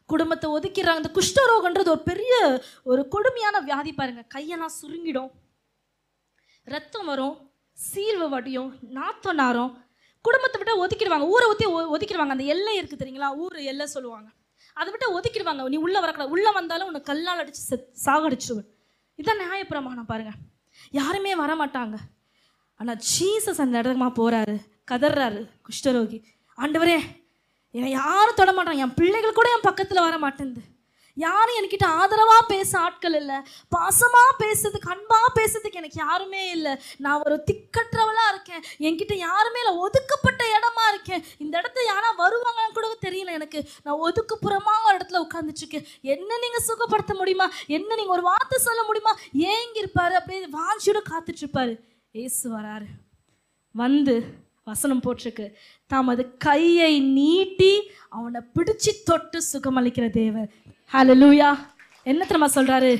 குடும்பத்தை ஒதுக்கிறாங்க. இந்த குஷ்டரோகன்றது ஒரு பெரிய ஒரு கொடுமையான வியாதி பாருங்க. கையெல்லாம் சுருங்கிடும். ரத்தம் வரும் சீர்வு வடியும் நாத்தம் நாரும். குடும்பத்தை விட்டு ஒதுக்கிடுவாங்க. ஊரை ஊற்றி ஒதுக்கிடுவாங்க. அந்த எல்லை இருக்குது தெரியுங்களா? ஊர் எல்லை சொல்லுவாங்க. அதை விட்டு ஒதுக்கிடுவாங்க. நீ உள்ளே வரக்கூடாது. உள்ளே வந்தாலும் உன்னை கல்லால் அடித்து செத் சாகடிச்சிடுவேன் இதான் நியாயப்பிரமாணம் பாருங்க. யாருமே வர மாட்டாங்க ஆனால் ஜீசஸ் அந்த இடமா போகிறாரு கதறாரு குஷ்டரோகி. ஆண்டவரே என்னை யாரும் தொட மாட்டாங்க. என் பிள்ளைகள் கூட என் பக்கத்தில் வர மாட்டேங்குது யாரும் என்கிட்ட ஆதரவாக பேச ஆட்கள் இல்லை. பாசமாக பேசுறதுக்கு அன்பாக பேசுறதுக்கு எனக்கு யாருமே இல்லை. நான் ஒரு திக்கற்றவளாக இருக்கேன். என்கிட்ட யாருமே இல்லை. ஒதுக்கப்பட்ட இடமா இருக்கேன். இந்த இடத்துல யாரா வருவாங்கன்னு கூட தெரியல எனக்கு. நான் ஒதுக்குப்புறமாக ஒரு இடத்துல உட்காந்துட்டு என்ன நீங்கள் சுகப்படுத்த முடியுமா? என்ன நீங்கள் ஒரு வார்த்தை சொல்ல முடியுமா? ஏங்கிருப்பாரு. அப்படியே வாஞ்சியோட காத்துட்ருப்பாரு ஏசு வராரு. வந்து வசனம் போட்டிருக்கு. தமது கையை நீட்டி அவனை பிடிச்சு தொட்டு சுகமளிக்கிற தேவர் ஹalleluya என்ன தெரியுமா சொல்றாரு?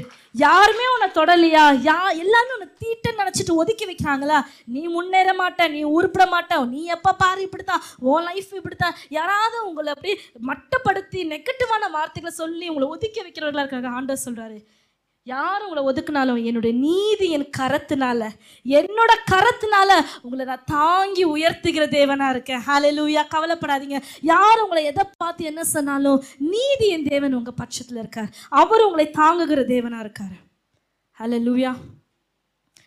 யாருமே உன்னை தொடலையா? யா எல்லாரும் உன்னை தீட்டுன்னு நினைச்சிட்டு ஒதுக்கி வைக்கிறாங்களா? நீ முன்னேற மாட்ட நீ உருப்பிட மாட்ட நீ எப்போ பாரு இப்படித்தான் உன் லைஃப் இப்படித்தான். யாராவது உங்களை அப்படியே மட்டப்படுத்தி நெகட்டிவான வார்த்தைகளை சொல்லி உங்களை ஒதுக்கி வைக்கிறவர்களா இருக்காங்க. ஆண்டர் சொல்றாரு. யார் உங்களை ஒதுக்குனாலும் என்னுடைய நீதி என் கரத்தினால என்னோட கரத்தினால உங்களை நான் தாங்கி உயர்த்துகிற தேவனா இருக்கேன். ஹalleluya கவலைப்படாதீங்க. யார் உங்களை எதை பார்த்து என்ன சொன்னாலும் நீதி என் தேவன் உங்க பட்சத்தில் இருக்கார். அவர் உங்களை தாங்குகிற தேவனா இருக்கார். ஹalleluya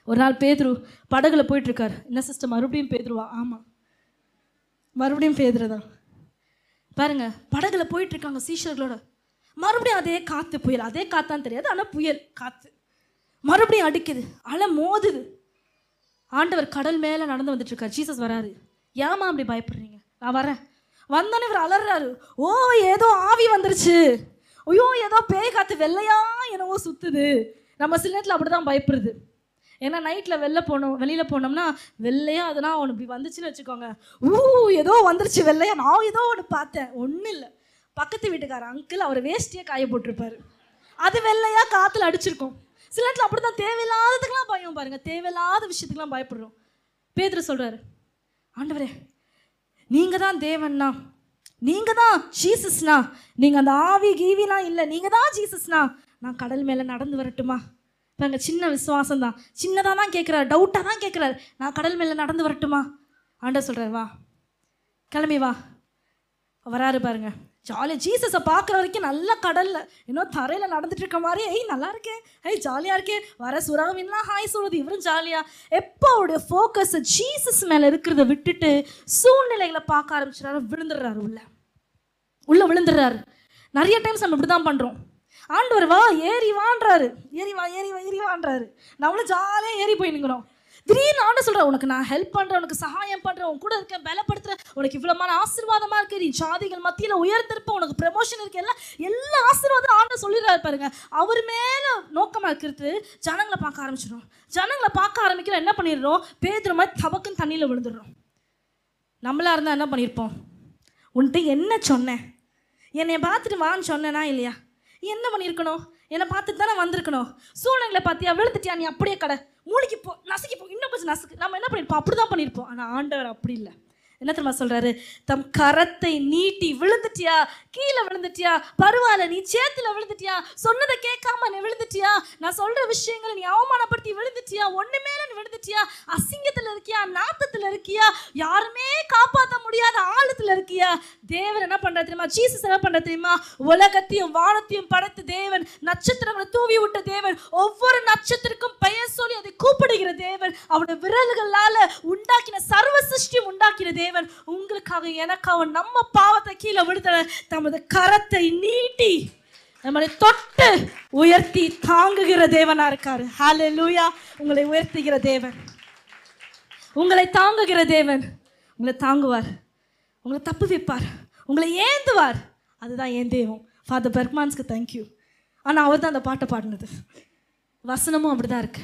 ஒரு நாள் பேதுரு படகுல போயிட்டு இருக்காரு என்ன சிஸ்டர் மறுபடியும் பேதுருவா? ஆமாம் மறுபடியும் பேதுரு தான். பாருங்க படகுல போயிட்டு இருக்காங்க சீஷர்களோட. மறுபடியும் அதே காத்து புயல். அதே காத்தான் தெரியாது ஆனால் புயல் காத்து. மறுபடியும் அடிக்குது அலை மோதுது. ஆண்டவர் கடல் மேலே நடந்து வந்துட்டு இருக்காரு ஜீசஸ் வராரு. ஏமா அப்படி பயப்படுறீங்க? நான் வரேன் வந்தோடனே இவர் அலறாரு. ஓ ஏதோ ஆவி வந்துருச்சு. ஐயோ ஏதோ பேய் காத்து வெள்ளையா என்னவோ சுத்துது. நம்ம சில நேரத்தில் அப்படி தான் பயப்படுறது ஏன்னா நைட்டில் வெளில போனோம் வெளியில் போனோம்னா வெள்ளையா அதெல்லாம் ஒன்று இப்படி வந்துச்சுன்னு வச்சுக்கோங்க. ஊ ஏதோ வந்துருச்சு வெள்ளையா. நான் ஏதோ ஒன்று பார்த்தேன். ஒன்றும் இல்லை. பக்கத்து வீட்டுக்கார அங்கிள் அவர் வேஷ்டியே காய போட்டிருப்பாரு. அது வெள்ளையாக காற்றுல அடிச்சிருக்கும். சில நேரத்தில் அப்படி தான் தேவையில்லாததுக்கெல்லாம் பயம் பாருங்கள் தேவையில்லாத விஷயத்துக்கெலாம் பயப்படுறோம். பேதர் சொல்கிறாரு ஆண்டவரே நீங்கள் தான் தேவன்னா நீங்கள் தான் ஜீசஸ்னா நீங்கள் அந்த ஆவி கீவிலாம் இல்லை நீங்கள் தான் ஜீசஸ்னா நான் கடல் மேலே நடந்து வரட்டுமா? பாருங்க சின்ன விசுவாசம் தான் சின்னதாக தான் கேட்குறாரு டவுட்டாக தான் கேட்குறாரு நான் கடல் மேலே நடந்து வரட்டுமா? ஆண்டவர் சொல்கிறார் வா கிளம்பி வா. வராரு பாருங்கள் ஜாலியாக ஜீசஸை பார்க்குற வரைக்கும் நல்ல கடலில். இன்னும் தரையில் நடந்துட்டு இருக்க மாதிரி ஐய் நல்லா இருக்கேன் ஐய் ஜாலியாக இருக்கேன் வர சுறாவின்லாம் ஹாய் சொல்லுது. இவரும் ஜாலியாக எப்போ அவருடைய ஃபோக்கஸை ஜீசஸ் மேலே இருக்கிறத விட்டுட்டு சூழ்நிலைகளை பார்க்க ஆரம்பிச்சிடாரு விழுந்துடுறாரு உள்ள. உள்ள விழுந்துடுறாரு. நிறைய டைம்ஸ் நம்ம இப்படி தான் பண்ணுறோம் ஆண்டவர் வா ஏறி வான்றாரு. ஏறி வா ஏறி வா ஏறி வான்றாரு. நம்மளும் ஜாலியாக ஏறி போய் நிற்கிறோம் திடீர்னு ஆண்டு சொல்கிறேன் உனக்கு நான் ஹெல்ப் பண்ணுறேன் உனக்கு சகாயம் பண்ணுறேன் உன் கூட இருக்கேன் பலப்படுத்துறேன். உனக்கு இவ்வளோமான ஆசீர்வாதமாக இருக்கு. நீ ஜாதிகள் மத்தியில் உயர்ந்திருப்ப உனக்கு ப்ரமோஷன் இருக்கு. எல்லாம் எல்லா ஆசீர்வாதம் ஆண்டு சொல்லிடுறாரு பாருங்க. அவர் மேலே நோக்கமாக இருக்கிறது ஜனங்களை பார்க்க ஆரம்பிச்சிடும் ஜனங்களை பார்க்க ஆரம்பிக்கிறோம் என்ன பண்ணிடுறோம்? பேதுற மாதிரி தபக்குன்னு தண்ணியில் விழுந்துடுறோம். நம்மளா இருந்தால் என்ன பண்ணியிருப்போம் உன்ட்டு என்ன சொன்னேன்? என்னை பார்த்துட்டு வான்னு சொன்னேனா இல்லையா? என்ன பண்ணியிருக்கணும் என்னை பார்த்துட்டு தானே வந்திருக்கணும். சூழ்நிலை பார்த்தியா? விழுந்துட்டியா நீ? அப்படியே கடை. மூளைக்கு போ நசுக்கி போ இன்னும் கொஞ்சம் நசுக்கு. நம்ம என்ன பண்ணியிருப்போம்? அப்படி தான் பண்ணியிருப்போம். ஆனால் ஆண்டவர் அப்படி இல்லை. என்ன தெரியுமா சொல்றாரு? தம் கரத்தை நீட்டி விழுந்துட்டியா? கீழே விழுந்துட்டியா? பரவாயில்ல நீ சேத்துல விழுந்துட்டியா? சொன்னதை கேட்காம நீ விழுந்துட்டியா? நான் சொல்ற விஷயங்களை நீ அவமானப்படுத்தி விழுந்துட்டியா? ஒண்ணுமே நீ விழுந்துட்டியா? அசிங்கத்துல இருக்கியா? நாத்தத்துல இருக்கியா? யாருமே காப்பாற்ற முடியாத ஆழத்துல இருக்கியா? தேவன் என்ன பண்ற தெரியுமா? ஜீசஸ் என்ன பண்ற தெரியுமா? உலகத்தையும் வானத்தையும் படைத்த தேவன் நட்சத்திரங்களை தூவி விட்ட தேவன் ஒவ்வொரு நட்சத்திரக்கும் பெயர் சொல்லி அதை கூப்பிடுகிற தேவன் அவனோட விரல்களால உண்டாக்கின சிருஷ்டியும் உண்டாக்கிற தேவன் உங்களுக்காக எனக்காக நம்ம பாவத்தை கீழே விடுதல தமது கரத்தை நீட்டி நம்மளை தொட்டு உயர்த்தி தாங்குகிற தேவனா இருக்காரு. லூயா உங்களை உயர்த்துகிற தேவன். உங்களை தாங்குகிற தேவன். உங்களை தாங்குவார். உங்களை தப்பு வைப்பார். உங்களை ஏந்துவார். அதுதான் ஏன் தெய்வம். ஃபாதர் பெர்மான்ஸ்க்கு தேங்க்யூ ஆனால் அவர் தான் அந்த பாட்டை பாடினது. வசனமும் அப்படி தான் இருக்கு.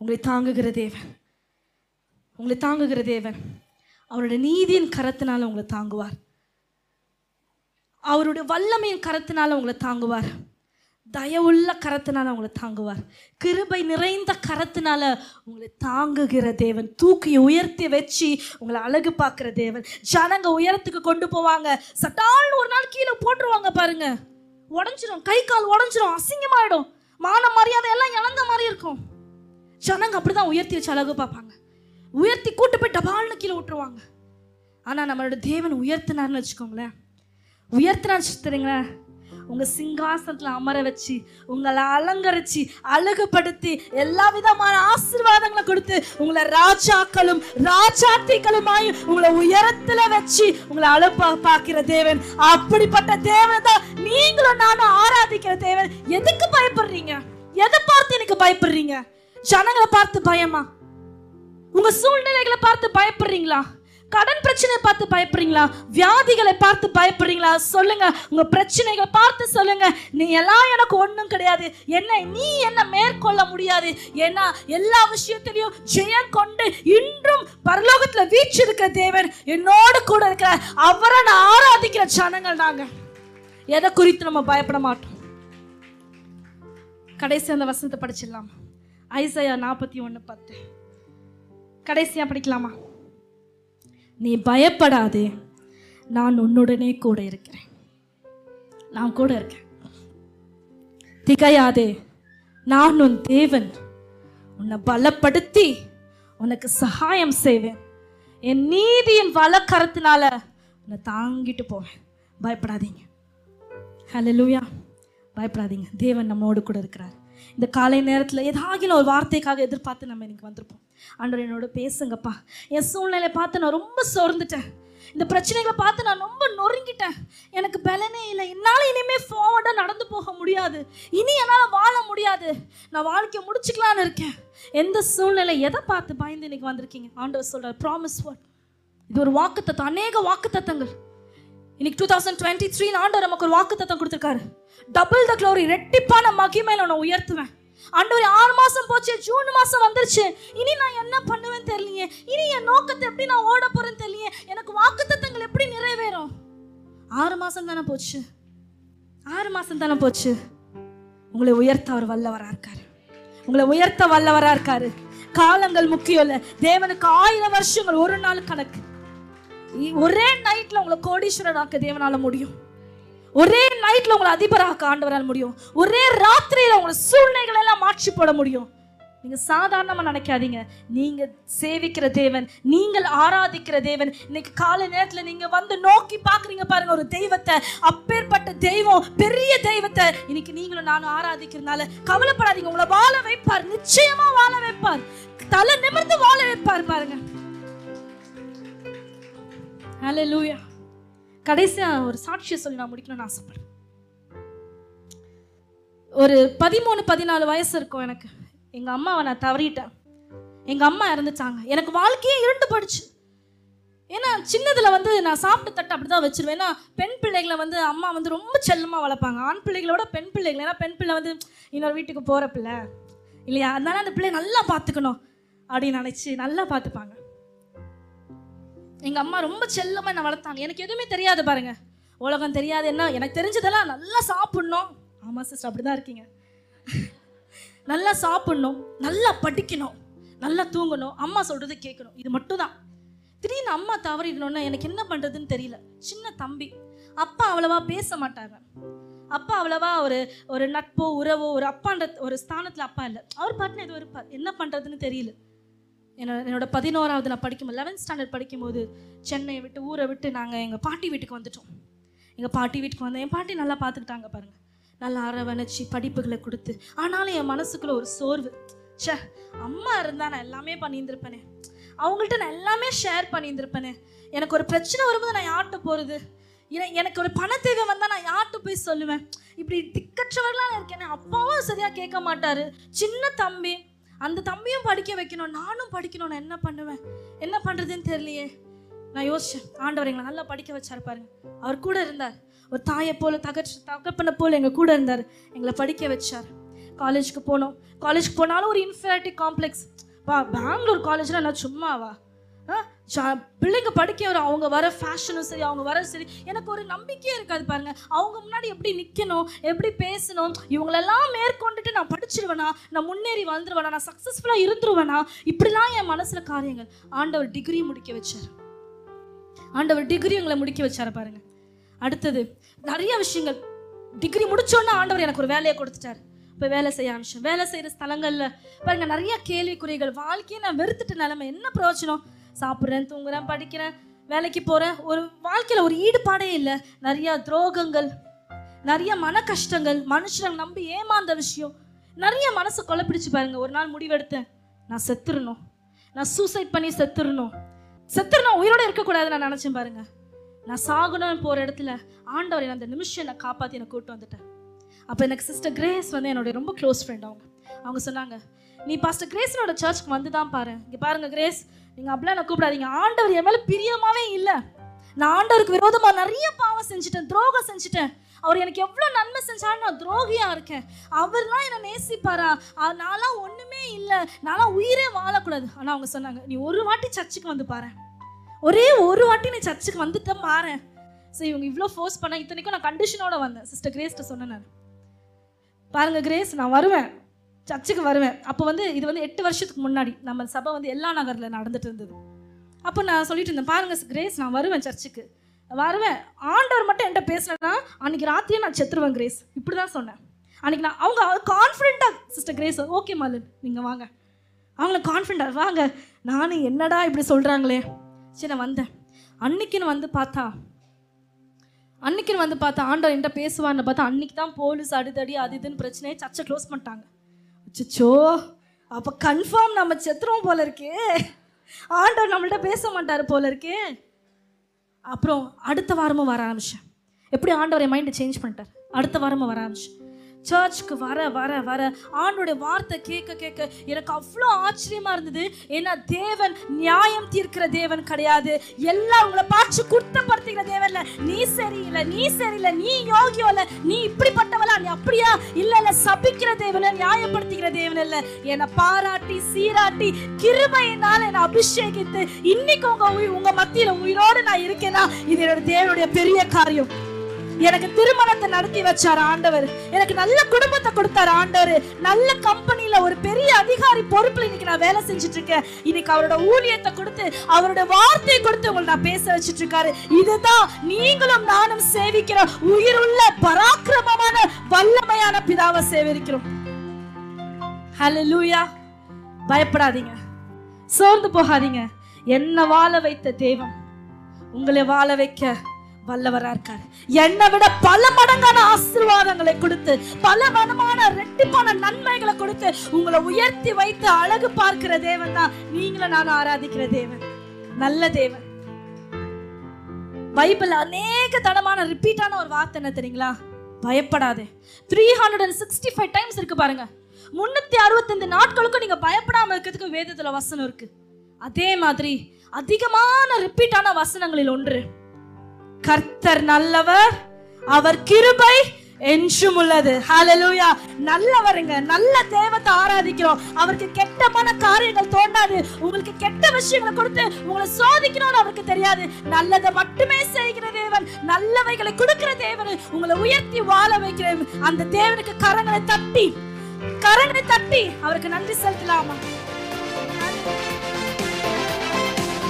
உங்களை தாங்குகிற தேவன். உங்களை தாங்குகிற தேவன். அவருடைய நீதியின் கரத்தினால உங்களை தாங்குவார். அவருடைய வல்லமையின் கரத்தினால உங்களை தாங்குவார். தயவுள்ள கரத்தினால உங்களை தாங்குவார். கிருபை நிறைந்த கரத்தினால உங்களை தாங்குகிற தேவன். தூக்கி உயர்த்தி வச்சு உங்களை அழகு பார்க்குற தேவன். ஜனங்க உயரத்துக்கு கொண்டு போவாங்க. சட்டால்னு ஒரு நாள் கீழே போட்டுருவாங்க பாருங்க. உடஞ்சிரும். கை கால் உடஞ்சிரும். அசிங்கமாயிடும். மான மரியாதை எல்லாம் இழந்த மாதிரி இருக்கும். ஜனங்க அப்படிதான் உயர்த்தி வச்சு அழகு பார்ப்பாங்க. உயர்த்தி கூட்டு போய் டபால்னு கீழே விட்டுருவாங்க. ஆனால் நம்மளோட தேவன் உயர்த்தினார்னு வச்சுக்கோங்களேன். உயர்த்தினான்னு தெரியுங்களேன் உங்கள் சிங்காசனத்தில் அமர வச்சு உங்களை அலங்கரிச்சு அழகுபடுத்தி எல்லா விதமான ஆசீர்வாதங்களை கொடுத்து உங்களை ராஜாக்களும் ராஜாத்திகளுமாய் உங்களை உயரத்தில் வச்சு உங்களை அழப்பா பார்க்கிற தேவன். அப்படிப்பட்ட தேவன் தான் நீங்களும் நானும் ஆராதிக்கிற தேவன். எதுக்கு பயப்படுறீங்க? எதை பார்த்து எனக்கு பயப்படுறீங்க? ஜனங்களை பார்த்து பயமா? உங்க சூழ்நிலைகளை பார்த்து பயப்படுறீங்களா? கடன் பிரச்சனையை பார்த்து பயப்படுறீங்களா? வியாதிகளை பார்த்து பயப்படுறீங்களா? சொல்லுங்க. உங்க பிரச்சனைகளை பார்த்து சொல்லுங்க. நீ எல்லாம் எனக்கு ஒண்ணும் கிடையாது. என்ன நீ என்ன மேற்கொள்ள முடியாது. ஏன்னா எல்லா விஷயத்திலையும் ஜெயம் கொண்டு இன்றும் பரலோகத்துல வீச்சிருக்கிற தேவன் என்னோடு கூட இருக்கிற அவரை நான் ஆராதிக்கிற ஜனங்கள் நாங்க. எதை குறித்து நம்ம பயப்பட மாட்டோம்? கடைசி அந்த வசனத்தை படிச்சிடலாம். ஐசையா நாற்பத்தி ஒன்று பத்து. கடைசியாக படிக்கலாமா? நீ பயப்படாதே. நான் உன்னுடனே கூட இருக்கிறேன். நான் கூட இருக்கேன். திகையாதே. நான் உன் தேவன். உன்னை பலப்படுத்தி உனக்கு சகாயம் செய்வேன். என் நீதியின் வலக்கரத்தினால உன்னை தாங்கிட்டு போவேன். பயப்படாதீங்க. ஹலோ லூயா பயப்படாதீங்க. தேவன் நம்மோடு கூட இருக்கிறார். இந்த காலை நேரத்தில் ஏதாகிலும் ஒரு வார்த்தைக்காக எதிர்பார்த்து நம்ம இன்னைக்கு வந்திருப்போம். ஆண்டவர் என்னோட பேசுங்கப்பா. என் சூழ்நிலை பார்த்து நான் ரொம்ப சோர்ந்துட்டேன். இந்த பிரச்சனைகளை பார்த்து நான் ரொம்ப நொறுங்கிட்டேன். எனக்கு பலனே இல்லை. என்னால் இனிமேல் ஃபார்வர்டாக நடந்து போக முடியாது. இனி என்னால் வாழ முடியாது. நான் வாழ்க்கையை முடிச்சுக்கலான்னு இருக்கேன். எந்த சூழ்நிலை எதை பார்த்து பயந்து இன்னைக்கு வந்திருக்கீங்க? ஆண்டவர் சொல்கிறார் ப்ராமிஸ் வேர்ட் இது ஒரு வாக்குத்தத்தம் அநேக வாக்குத்தத்தங்கள். இன்னைக்கு டூ தௌசண்ட் டுவெண்ட்டி த்ரீ ஆண்டவர் நமக்கு ஒரு வாக்குத்தத்தம் கொடுத்துருக்காரு. டபுள் த க்ளோரி ரெட்டிப்பான மகிமையில் நான் உயர்த்துவேன். ஆண்டவர் ஆறு மாசம் போச்சு ஜூன் மாசம் வந்துருச்சு. இனி நான் என்ன பண்ணுவேன்னு தெரியலையே. இனி என் நோக்கத்தை எப்படி நான் ஓட போறேன்னு தெரியலையே. எனக்கு வாக்குத்தத்தங்கள் எப்படி நிறைவேறும்? ஆறு மாசம் தானே போச்சு. ஆறு மாசம் தானே போச்சு. உங்களை உயர்த்த அவர் வல்லவரா இருக்காரு. உங்களை உயர்த்த வல்லவரா இருக்காரு. காலங்கள் முக்கியம் இல்ல. தேவனுக்கு ஆயிரம் வருஷங்கள் ஒரு நாள் கணக்கு. ஒரே நைட்ல உங்களை கோடீஸ்வரன் ஆக்க தேவனால முடியும். ஒரே நைட்ல உங்களை அதிபராக ஆண்டவரால் முடியும். ஒரே ராத்திரியில உங்களை சூழ்நிலைகள் எல்லாம் மாற்றி போட முடியும். நீங்க சாதாரணமா நினைக்காதீங்க. நீங்க சேவிக்கிற தேவன் நீங்கள் ஆராதிக்கிற தேவன். இன்னைக்கு காலை நேரத்துல நீங்க வந்து நோக்கி பாக்குறீங்க பாருங்க ஒரு தெய்வத்தை. அப்பேற்பட்ட தெய்வம் பெரிய தெய்வத்தை. இன்னைக்கு நீங்களும் நானும் ஆராதிக்கிறதுனால கவலைப்படாதீங்க. உங்களை வாழ வைப்பார். நிச்சயமா வாழ வைப்பார். தலை நிமிர்ந்து வாழ வைப்பார் பாருங்க. லூயா கடைசியாக ஒரு சாட்சியை சொல்லி நான் முடிக்கணும்னு ஆசைப்படுறேன். ஒரு பதிமூணு பதினாலு வயசு இருக்கும் எனக்கு. எங்கள் அம்மாவை நான் தவறிட்டேன். எங்கள் அம்மா இறந்துட்டாங்க. எனக்கு வாழ்க்கையே இருண்டு போயிடுச்சு. ஏன்னா சின்னதில் வந்து நான் சாப்பிட்ட தட்டு அப்படிதான் வச்சிருவேன். ஏன்னா பெண் பிள்ளைகளை வந்து அம்மா வந்து ரொம்ப செல்லமாக வளர்ப்பாங்க. ஆண் பிள்ளைகளோட பெண் பிள்ளைகள். ஏன்னா பெண் பிள்ளை வந்து இன்னொரு வீட்டுக்கு போகிற பிள்ளை. இல்லையா? அதனால அந்த பிள்ளை நல்லா பார்த்துக்கணும் அப்படின்னு நினச்சி நல்லா பார்த்துப்பாங்க. எங்கள் அம்மா ரொம்ப செல்லமாக என்னை வளர்த்தாங்க. எனக்கு எதுவுமே தெரியாது பாருங்க. உலகம் தெரியாது என்ன எனக்கு தெரிஞ்சதெல்லாம் நல்லா சாப்பிட்ணும். ஆமாம் சிஸ்டர் அப்படிதான் இருக்கீங்க. நல்லா சாப்பிட்ணும் நல்லா படிக்கணும் நல்லா தூங்கணும் அம்மா சொல்கிறது கேட்கணும். இது மட்டும் தான் திடீர்னு அம்மா தவறிடணும்னா எனக்கு என்ன பண்ணுறதுன்னு தெரியல. சின்ன தம்பி. அப்பா அவ்வளவா பேச மாட்டாங்க. அப்பா அவ்வளவா ஒரு ஒரு நட்போ உறவோ ஒரு அப்பான்ற ஒரு ஸ்தானத்தில் அப்பா இல்லை. அவர் பாட்டுன்னு எதுவும் இருப்பார். என்ன பண்ணுறதுன்னு தெரியல. என்னோட என்னோட பதினோராவது நான் படிக்கும்போது லெவன்த் ஸ்டாண்டர்ட் படிக்கும்போது சென்னையை விட்டு ஊரை விட்டு நாங்கள் எங்கள் பாட்டி வீட்டுக்கு வந்துட்டோம். எங்கள் பாட்டி வீட்டுக்கு வந்தோம். என் பாட்டி நல்லா பார்த்துக்கிட்டாங்க பாருங்கள் நல்லா அரவணைச்சி படிப்புகளை கொடுத்து ஆனாலும் என் மனசுக்குள்ள ஒரு சோர்வு. ச்சே அம்மா இருந்தால் நான் எல்லாமே பண்ணியிருந்திருப்பேனே. அவங்கள்ட்ட நான் எல்லாமே ஷேர் பண்ணியிருந்திருப்பேனே. எனக்கு ஒரு பிரச்சனை வரும்போது நான் யார்கிட்ட போகிறது எனக்கு ஒரு பண தேவை வந்தால் நான் யார்கிட்ட போய் சொல்லுவேன்? இப்படி திக்கற்றவர்களாக இருக்கேனே. அப்பாவும் சரியாக கேட்க மாட்டார். சின்ன தம்பி அந்த தம்பியும் படிக்க வைக்கணும் நானும் படிக்கணும் நான் என்ன பண்ணுவேன்? என்ன பண்ணுறதுன்னு தெரியலையே. நான் யோசிச்சேன். ஆண்டவர் எங்களை நல்லா படிக்க வச்சார் பாருங்க. அவர் கூட இருந்தார். ஒரு தாயை போல தகச்சு தகப்பனை போல எங்கள் கூட இருந்தார். எங்களை படிக்க வச்சார். காலேஜுக்கு போனோம். காலேஜுக்கு போனாலும் ஒரு இன்ஃபீரியாரிட்டி காம்ப்ளெக்ஸ் பா பெங்களூர் காலேஜில் நான் சும்மாவா? பிள்ளைங்க படிக்க வர அவங்க வர ஃபேஷனும் சரி அவங்க வர சரி எனக்கு ஒரு நம்பிக்கையே இருக்காது பாருங்க. அவங்க முன்னாடி எப்படி நிற்கணும் எப்படி பேசணும் இவங்களெல்லாம் மேற்கொண்டுட்டு நான் படிச்சிருவேனா நான் முன்னேறி வந்துடுவேனா நான் சக்ஸஸ்ஃபுல்லாக இருந்துருவேனா? இப்படிலாம் என் மனசில் காரியங்கள். ஆண்டவர் டிகிரி முடிக்க வச்சார். ஆண்டவர் டிகிரி எங்களை முடிக்க வச்சார் பாருங்க. அடுத்தது நிறைய விஷயங்கள். டிகிரி முடிச்சோன்னே ஆண்டவர் எனக்கு ஒரு வேலையை கொடுத்துட்டாரு. இப்போ வேலை செய்ய ஆரம்பிச்சேன் வேலை செய்கிற ஸ்தலங்களில் பாருங்கள் நிறைய கேள்விக்குறிகள் வாழ்க்கையை நான் வெறுத்துட்ட நிலைமை என்ன பிரயோஜனம்? சாப்பிட்றேன் தூங்குறேன் படிக்கிறேன் வேலைக்கு போகிறேன் ஒரு வாழ்க்கையில் ஒரு ஈடுபாடே இல்லை. நிறைய துரோகங்கள் நிறைய மன கஷ்டங்கள் மனுஷனை நம்பி ஏமாந்த விஷயம். நிறைய மனசு கொலைப்பிடிச்சு பாருங்க. ஒரு நாள் முடிவெடுத்தேன். நான் செத்துடணும் நான் சூசைட் பண்ணி செத்துடணும் செத்துடணும் உயிரோட இருக்கக்கூடாதுன்னு நான் நினச்சேன் பாருங்க. நான் சாகணும்னு போகிற இடத்துல ஆண்டவர் என்னை அந்த நிமிஷம் என்னை காப்பாற்றி என்னை கூப்பிட்டு வந்துட்டேன் அப்போ எனக்கு சிஸ்டர் கிரேஸ் வந்து என்னுடைய ரொம்ப க்ளோஸ் ஃப்ரெண்ட் அவங்க. அவங்க சொன்னாங்க நீ பாஸ்டர் கிரேஸனோட சர்ச்சுக்கு வந்து தான் பாரு. இங்கே பாருங்க கிரேஸ் நீங்கள் அப்படிலாம் என்ன கூப்பிடாதீங்க. ஆண்டவர் என் மேலே பிரியமாவே இல்லை. நான் ஆண்டவருக்கு விரோதமாக நிறைய பாவம் செஞ்சுட்டேன் துரோகம் செஞ்சுட்டேன். அவர் எனக்கு எவ்வளோ நன்மை செஞ்சாலும் நான் துரோகியாக இருக்கேன். அவர்லாம் என்னை நேசிப்பாரா? நான்லாம் ஒன்றுமே இல்லை. நான்லாம் உயிரே வாழக்கூடாது. ஆனால் அவங்க சொன்னாங்க நீ ஒரு வாட்டி சர்ச்சுக்கு வந்து பாரு ஒரே ஒரு வாட்டி நீ சர்ச்சுக்கு வந்துட்ட பாரு ஸோ இவங்க இவ்வளோ ஃபோர்ஸ் பண்ண இத்தனைக்கும் நான் கண்டிஷனோட வந்தேன். சிஸ்டர் கிரேஸ்ட்ட சொன்னேன் நான். பாருங்க கிரேஸ் நான் வருவேன். சர்ச்சுக்கு வருவேன். அப்போ வந்து இது வந்து எட்டு வருஷத்துக்கு முன்னாடி நம்ம சபை வந்து எல்லா நகரில் நடந்துட்டு இருந்தது. அப்போ நான் சொல்லிட்டு இருந்தேன் பாருங்க கிரேஸ் நான் வருவேன் சர்ச்சுக்கு. வருவேன். ஆண்டவர் மட்டும் என்கிட்ட பேசலன்னா அன்னைக்கு ராத்திரியே நான் செத்துருவேன் கிரேஸ் இப்படி தான் சொன்னேன். அன்னைக்கு நான் அவங்க கான்ஃபிடென்ட்டாக சிஸ்டர் கிரேஸ் ஓகே மாலன் நீங்கள் வாங்க. அவங்கள கான்ஃபிடென்ட்டாக வாங்க. நானும் என்னடா இப்படி சொல்கிறாங்களே சரி நான் வந்தேன். அன்னைக்குன்னு வந்து பார்த்தா அன்னைக்குன்னு வந்து பார்த்தா ஆண்டவர் என்கிட்ட பேசுவான்னு பார்த்தா அன்னைக்கு தான் போலீஸ் அடுத்தடி அது இதுன்னு பிரச்சனையே சர்ச்சை க்ளோஸ் பண்ணிட்டாங்க. அச்சோ அப்போ கன்ஃபார்ம் நம்ம செத்துருவோம் போல இருக்கே. ஆண்டவர் நம்மள்ட்ட பேச மாட்டார் போல இருக்கே. அப்புறம் அடுத்த வாரமும் வர ஆரம்பிச்சேன். எப்படி ஆண்டவர் என் மைண்டை சேஞ்ச் பண்ணிட்டார்? அடுத்த வாரமும் வர ஆரம்பிச்சேன். சர்ச்சுக்கு வர வர வர ஆண்டோடைய வார்த்தை கேட்க கேட்க எனக்கு அவ்வளோ ஆச்சரியமா இருந்தது. ஏன்னா தேவன் நியாயம் தீர்க்கிற தேவன் கிடையாது. எல்லாம் உங்களை பார்த்து குத்தப்படுத்துகிற தேவன் இல்லை. நீ சரியில்லை நீ சரியில்லை நீ யோகியோ இல்லை. நீ இப்படிப்பட்டவளா நீ அப்படியா? இல்லை இல்லை சபிக்கிற தேவன் நியாயப்படுத்திக்கிற தேவன் இல்லை. என்னை பாராட்டி சீராட்டி கிருபையினால் என்னை அபிஷேகித்து இன்னைக்கு உங்க உங்க மத்தியில் உயிரோடு நான் இருக்கேனா? இது என்னோட தேவனுடைய பெரிய காரியம். எனக்கு திருமணத்தை நடத்தி வச்சார் ஆண்டவர். எனக்கு நல்ல குடும்பத்தை கொடுத்தார் ஆண்டவர். நல்ல கம்பெனியில ஒரு பெரிய அதிகாரி பொறுப்புல இன்னைக்கு நான் வேலை செஞ்சுட்டு இருக்கேன் இன்னைக்கு அவரோட ஊழியத்தை கொடுத்து அவரோட வார்த்தையை கொடுத்து உங்களை நான் பேச வச்சுட்டு இருக்காரு இதுதான் நீங்களும் நானும் சேவிக்கிற உயிருள்ள பராக்கிரமமான வல்லமையான பிதாவை சேவிக்கிறோம். ஹலலூயா பயப்படாதீங்க. சோர்ந்து போகாதீங்க. என்ன வாழ வைத்த தெய்வம் உங்களை வாழ வைக்க வல்லவரா இருக்காரு. என்னை விட பல மடங்கான ஆசீர்வாதங்களை கொடுத்து பல மனமான ரெட்டிப்பான நன்மைகளை கொடுத்து உங்களை உயர்த்தி வைத்து அழகு பார்க்கிற தேவன் தான். நீங்களும் நான் ஆராதிக்கிற தேவன். நல்ல தேவன். பைபிள் அநேக தடமான ரிப்பீட்டான ஒரு வார்த்தை என்ன தெரியுங்களா? பயப்படாதே. Three hundred and sixty five times இருக்கு பாருங்க. முன்னூத்தி அறுபத்தஞ்சு நாட்களுக்கும் நீங்க பயப்படாம இருக்கிறதுக்கு வேதத்துல வசனம் இருக்கு. அதே மாதிரி அதிகமான ரிப்பீட்டான வசனங்களில் ஒன்று. கர்த்தர் நல்லவர் அவர் கிருபை என்றும் உள்ளது. ஹalleluya நல்லவருங்க நல்ல தேவத்தை ஆராதிக்கிறோம். அவருக்கு கெட்டமான காரியங்கள் தோண்டாது உங்களுக்கு கெட்ட விஷயங்களை கொடுத்து உங்களை சோதிக்கணும்னு அவருக்கு தெரியாது. நல்லதை மட்டுமே செய்கிற தேவன் நல்லவைகளை கொடுக்கிற தேவன் உங்களை உயர்த்தி வாழ வைக்கிற அந்த தேவனுக்கு கரங்களை தட்டி கரங்களை தட்டி அவருக்கு நன்றி செலுத்தலாமா?